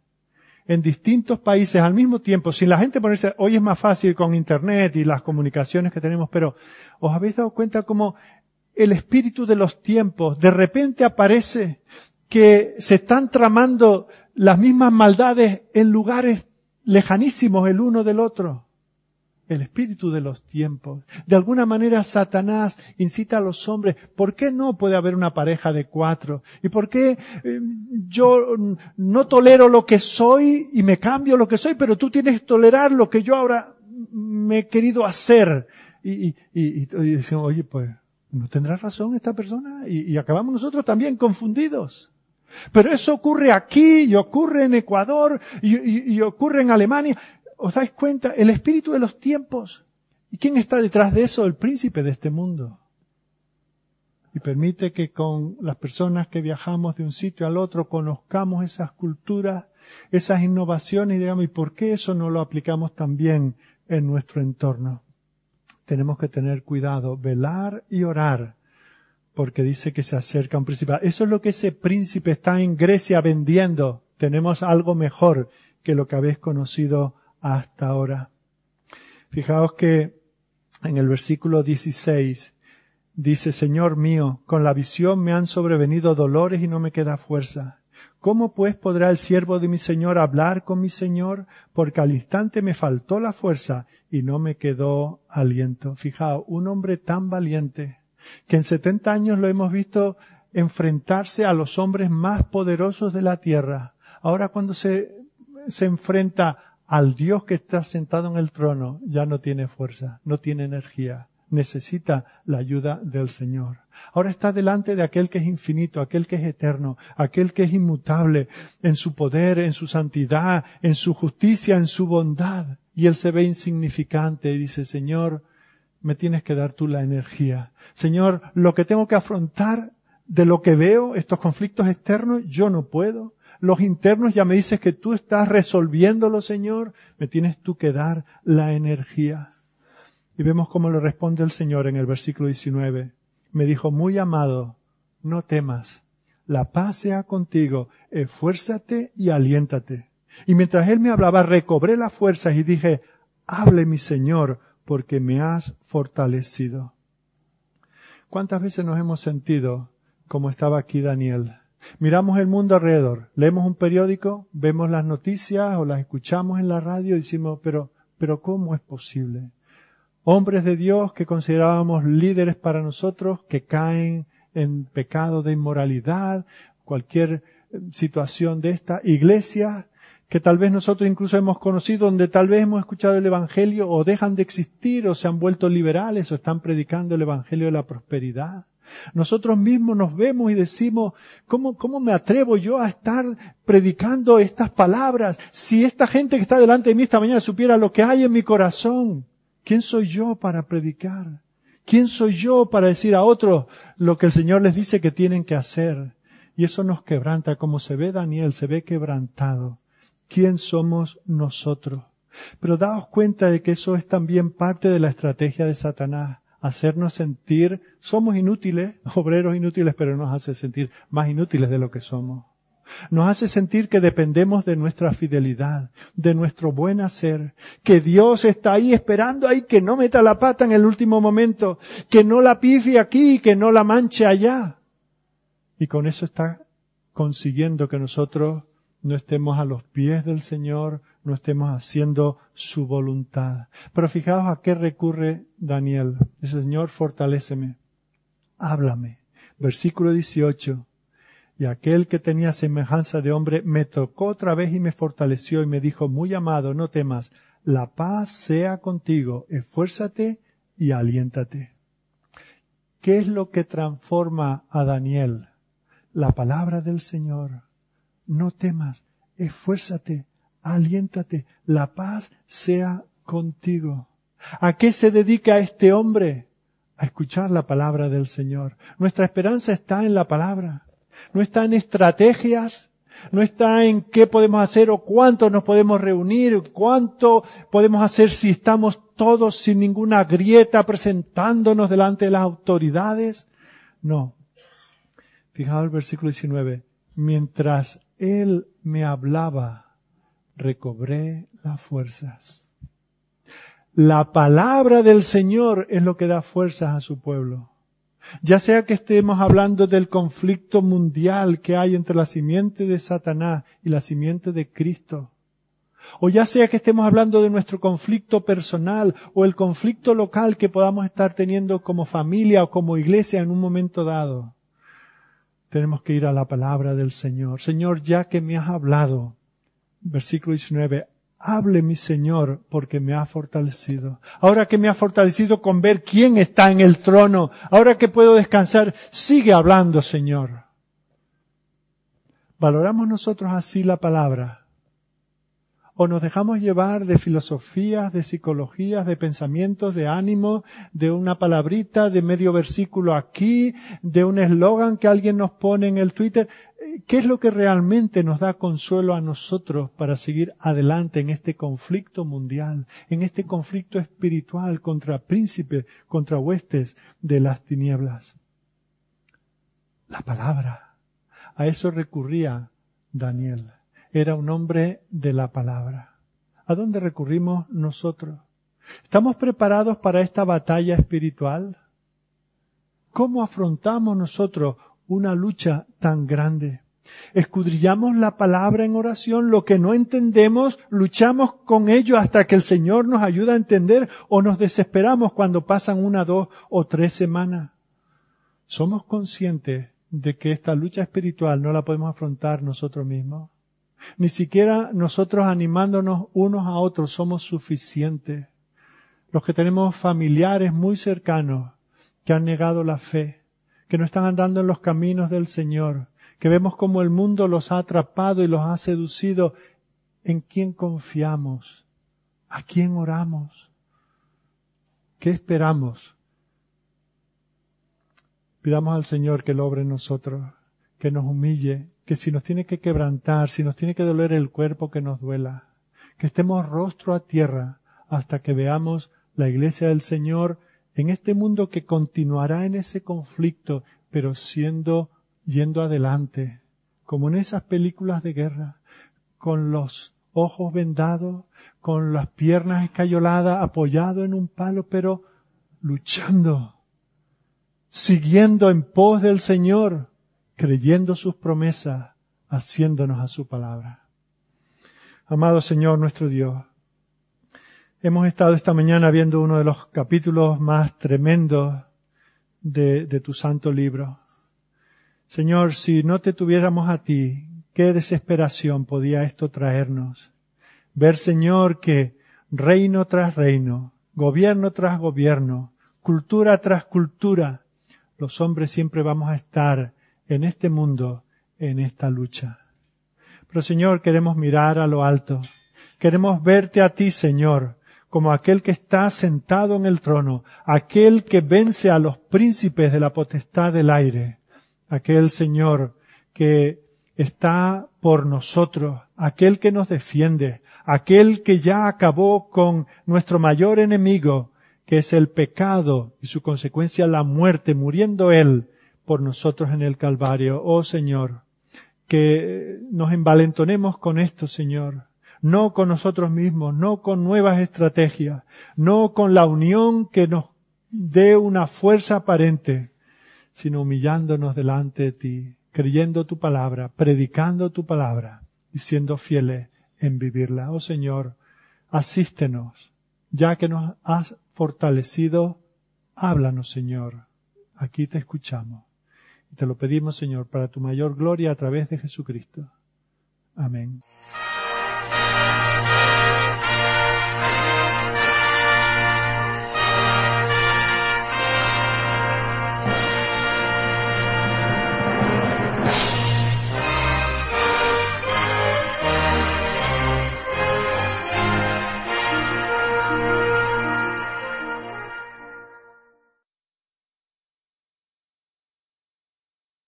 en distintos países al mismo tiempo, sin la gente ponerse, hoy es más fácil con internet y las comunicaciones que tenemos, pero ¿os habéis dado cuenta cómo el espíritu de los tiempos de repente aparece que se están tramando las mismas maldades en lugares lejanísimos el uno del otro? el espíritu de los tiempos. De alguna manera Satanás incita a los hombres, ¿por qué no puede haber una pareja de cuatro? ¿Y por qué eh, yo no tolero lo que soy y me cambio lo que soy, pero tú tienes que tolerar lo que yo ahora me he querido hacer? Y, y, y, decimos, oye, pues, ¿no tendrá razón esta persona? Y, acabamos nosotros también confundidos. Pero eso ocurre aquí y ocurre en Ecuador y ocurre en Alemania. ¿Os dais cuenta? El espíritu de los tiempos. ¿Y quién está detrás de eso? El príncipe de este mundo. Y permite que con las personas que viajamos de un sitio al otro conozcamos esas culturas, esas innovaciones y digamos, ¿y por qué eso no lo aplicamos también en nuestro entorno? Tenemos que tener cuidado, velar y orar, porque dice que se acerca un príncipe. Eso es lo que ese príncipe está en Grecia vendiendo. Tenemos algo mejor que lo que habéis conocido hasta ahora. Fijaos que en el versículo 16 dice, Señor mío, con la visión me han sobrevenido dolores y no me queda fuerza. ¿Cómo pues podrá el siervo de mi Señor hablar con mi Señor? Porque al instante me faltó la fuerza y no me quedó aliento. Fijaos, un hombre tan valiente que en setenta años lo hemos visto enfrentarse a los hombres más poderosos de la tierra. Ahora cuando se, se enfrenta al Dios que está sentado en el trono ya no tiene fuerza, no tiene energía, necesita la ayuda del Señor. Ahora está delante de aquel que es infinito, aquel que es eterno, aquel que es inmutable en su poder, en su santidad, en su justicia, en su bondad. Y él se ve insignificante y dice, Señor, me tienes que dar tú la energía. Señor, lo que tengo que afrontar de lo que veo, estos conflictos externos, yo no puedo los internos, ya me dices que tú estás resolviéndolo, Señor, me tienes tú que dar la energía. Y vemos cómo le responde el Señor en el versículo 19. Me dijo, muy amado, no temas, la paz sea contigo, esfuérzate y aliéntate. Y mientras él me hablaba, recobré las fuerzas y dije, hable mi Señor, porque me has fortalecido. ¿Cuántas veces nos hemos sentido como estaba aquí Daniel? Miramos el mundo alrededor, leemos un periódico, vemos las noticias o las escuchamos en la radio y decimos, pero, pero ¿cómo es posible? Hombres de Dios que considerábamos líderes para nosotros, que caen en pecado de inmoralidad, cualquier eh, situación de esta, iglesias que tal vez nosotros incluso hemos conocido, donde tal vez hemos escuchado el Evangelio o dejan de existir o se han vuelto liberales o están predicando el Evangelio de la prosperidad. Nosotros mismos nos vemos y decimos, ¿cómo, ¿cómo me atrevo yo a estar predicando estas palabras? Si esta gente que está delante de mí esta mañana supiera lo que hay en mi corazón, ¿quién soy yo para predicar? ¿Quién soy yo para decir a otros lo que el Señor les dice que tienen que hacer? Y eso nos quebranta, como se ve Daniel, se ve quebrantado. ¿Quién somos nosotros? Pero daos cuenta de que eso es también parte de la estrategia de Satanás hacernos sentir, somos inútiles, obreros inútiles, pero nos hace sentir más inútiles de lo que somos. Nos hace sentir que dependemos de nuestra fidelidad, de nuestro buen hacer, que Dios está ahí esperando ahí que no meta la pata en el último momento, que no la pifie aquí, que no la manche allá. Y con eso está consiguiendo que nosotros no estemos a los pies del Señor, no estemos haciendo su voluntad. Pero fijaos a qué recurre Daniel. Dice, Señor, fortaléceme, háblame. Versículo 18. Y aquel que tenía semejanza de hombre me tocó otra vez y me fortaleció y me dijo, muy amado, no temas, la paz sea contigo, esfuérzate y aliéntate. ¿Qué es lo que transforma a Daniel? La palabra del Señor. No temas, esfuérzate, aliéntate, la paz sea contigo. ¿A qué se dedica este hombre? A escuchar la palabra del Señor. Nuestra esperanza está en la palabra. No está en estrategias, no está en qué podemos hacer o cuánto nos podemos reunir, cuánto podemos hacer si estamos todos sin ninguna grieta presentándonos delante de las autoridades. No. Fijaos el versículo 19. Mientras él me hablaba, recobré las fuerzas. La palabra del Señor es lo que da fuerzas a su pueblo. Ya sea que estemos hablando del conflicto mundial que hay entre la simiente de Satanás y la simiente de Cristo, o ya sea que estemos hablando de nuestro conflicto personal o el conflicto local que podamos estar teniendo como familia o como iglesia en un momento dado, tenemos que ir a la palabra del Señor. Señor, ya que me has hablado, versículo 19, hable mi Señor porque me ha fortalecido. Ahora que me ha fortalecido con ver quién está en el trono, ahora que puedo descansar, sigue hablando, Señor. ¿Valoramos nosotros así la palabra? O nos dejamos llevar de filosofías, de psicologías, de pensamientos, de ánimo, de una palabrita, de medio versículo aquí, de un eslogan que alguien nos pone en el Twitter. ¿Qué es lo que realmente nos da consuelo a nosotros para seguir adelante en este conflicto mundial, en este conflicto espiritual contra príncipes, contra huestes de las tinieblas? La palabra. A eso recurría Daniel era un hombre de la palabra. ¿A dónde recurrimos nosotros? ¿Estamos preparados para esta batalla espiritual? ¿Cómo afrontamos nosotros una lucha tan grande? Escudrillamos la palabra en oración, lo que no entendemos, luchamos con ello hasta que el Señor nos ayuda a entender o nos desesperamos cuando pasan una, dos o tres semanas. ¿Somos conscientes de que esta lucha espiritual no la podemos afrontar nosotros mismos? Ni siquiera nosotros animándonos unos a otros somos suficientes. Los que tenemos familiares muy cercanos que han negado la fe, que no están andando en los caminos del Señor, que vemos como el mundo los ha atrapado y los ha seducido, ¿en quién confiamos? ¿A quién oramos? ¿Qué esperamos? Pidamos al Señor que lo obre en nosotros, que nos humille, que si nos tiene que quebrantar, si nos tiene que doler el cuerpo, que nos duela, que estemos rostro a tierra hasta que veamos la iglesia del Señor en este mundo que continuará en ese conflicto, pero siendo, yendo adelante, como en esas películas de guerra, con los ojos vendados, con las piernas escayoladas, apoyado en un palo, pero luchando, siguiendo en pos del Señor, creyendo sus promesas, haciéndonos a su palabra. Amado Señor nuestro Dios, hemos estado esta mañana viendo uno de los capítulos más tremendos de, de tu santo libro. Señor, si no te tuviéramos a ti, qué desesperación podía esto traernos. Ver, Señor, que reino tras reino, gobierno tras gobierno, cultura tras cultura, los hombres siempre vamos a estar en este mundo, en esta lucha. Pero Señor, queremos mirar a lo alto. Queremos verte a ti, Señor, como aquel que está sentado en el trono, aquel que vence a los príncipes de la potestad del aire, aquel Señor que está por nosotros, aquel que nos defiende, aquel que ya acabó con nuestro mayor enemigo, que es el pecado y su consecuencia la muerte, muriendo Él por nosotros en el Calvario. Oh Señor, que nos envalentonemos con esto, Señor. No con nosotros mismos, no con nuevas estrategias, no con la unión que nos dé una fuerza aparente, sino humillándonos delante de ti, creyendo tu palabra, predicando tu palabra y siendo fieles en vivirla. Oh Señor, asístenos, ya que nos has fortalecido, háblanos, Señor. Aquí te escuchamos. Te lo pedimos, Señor, para tu mayor gloria a través de Jesucristo. Amén.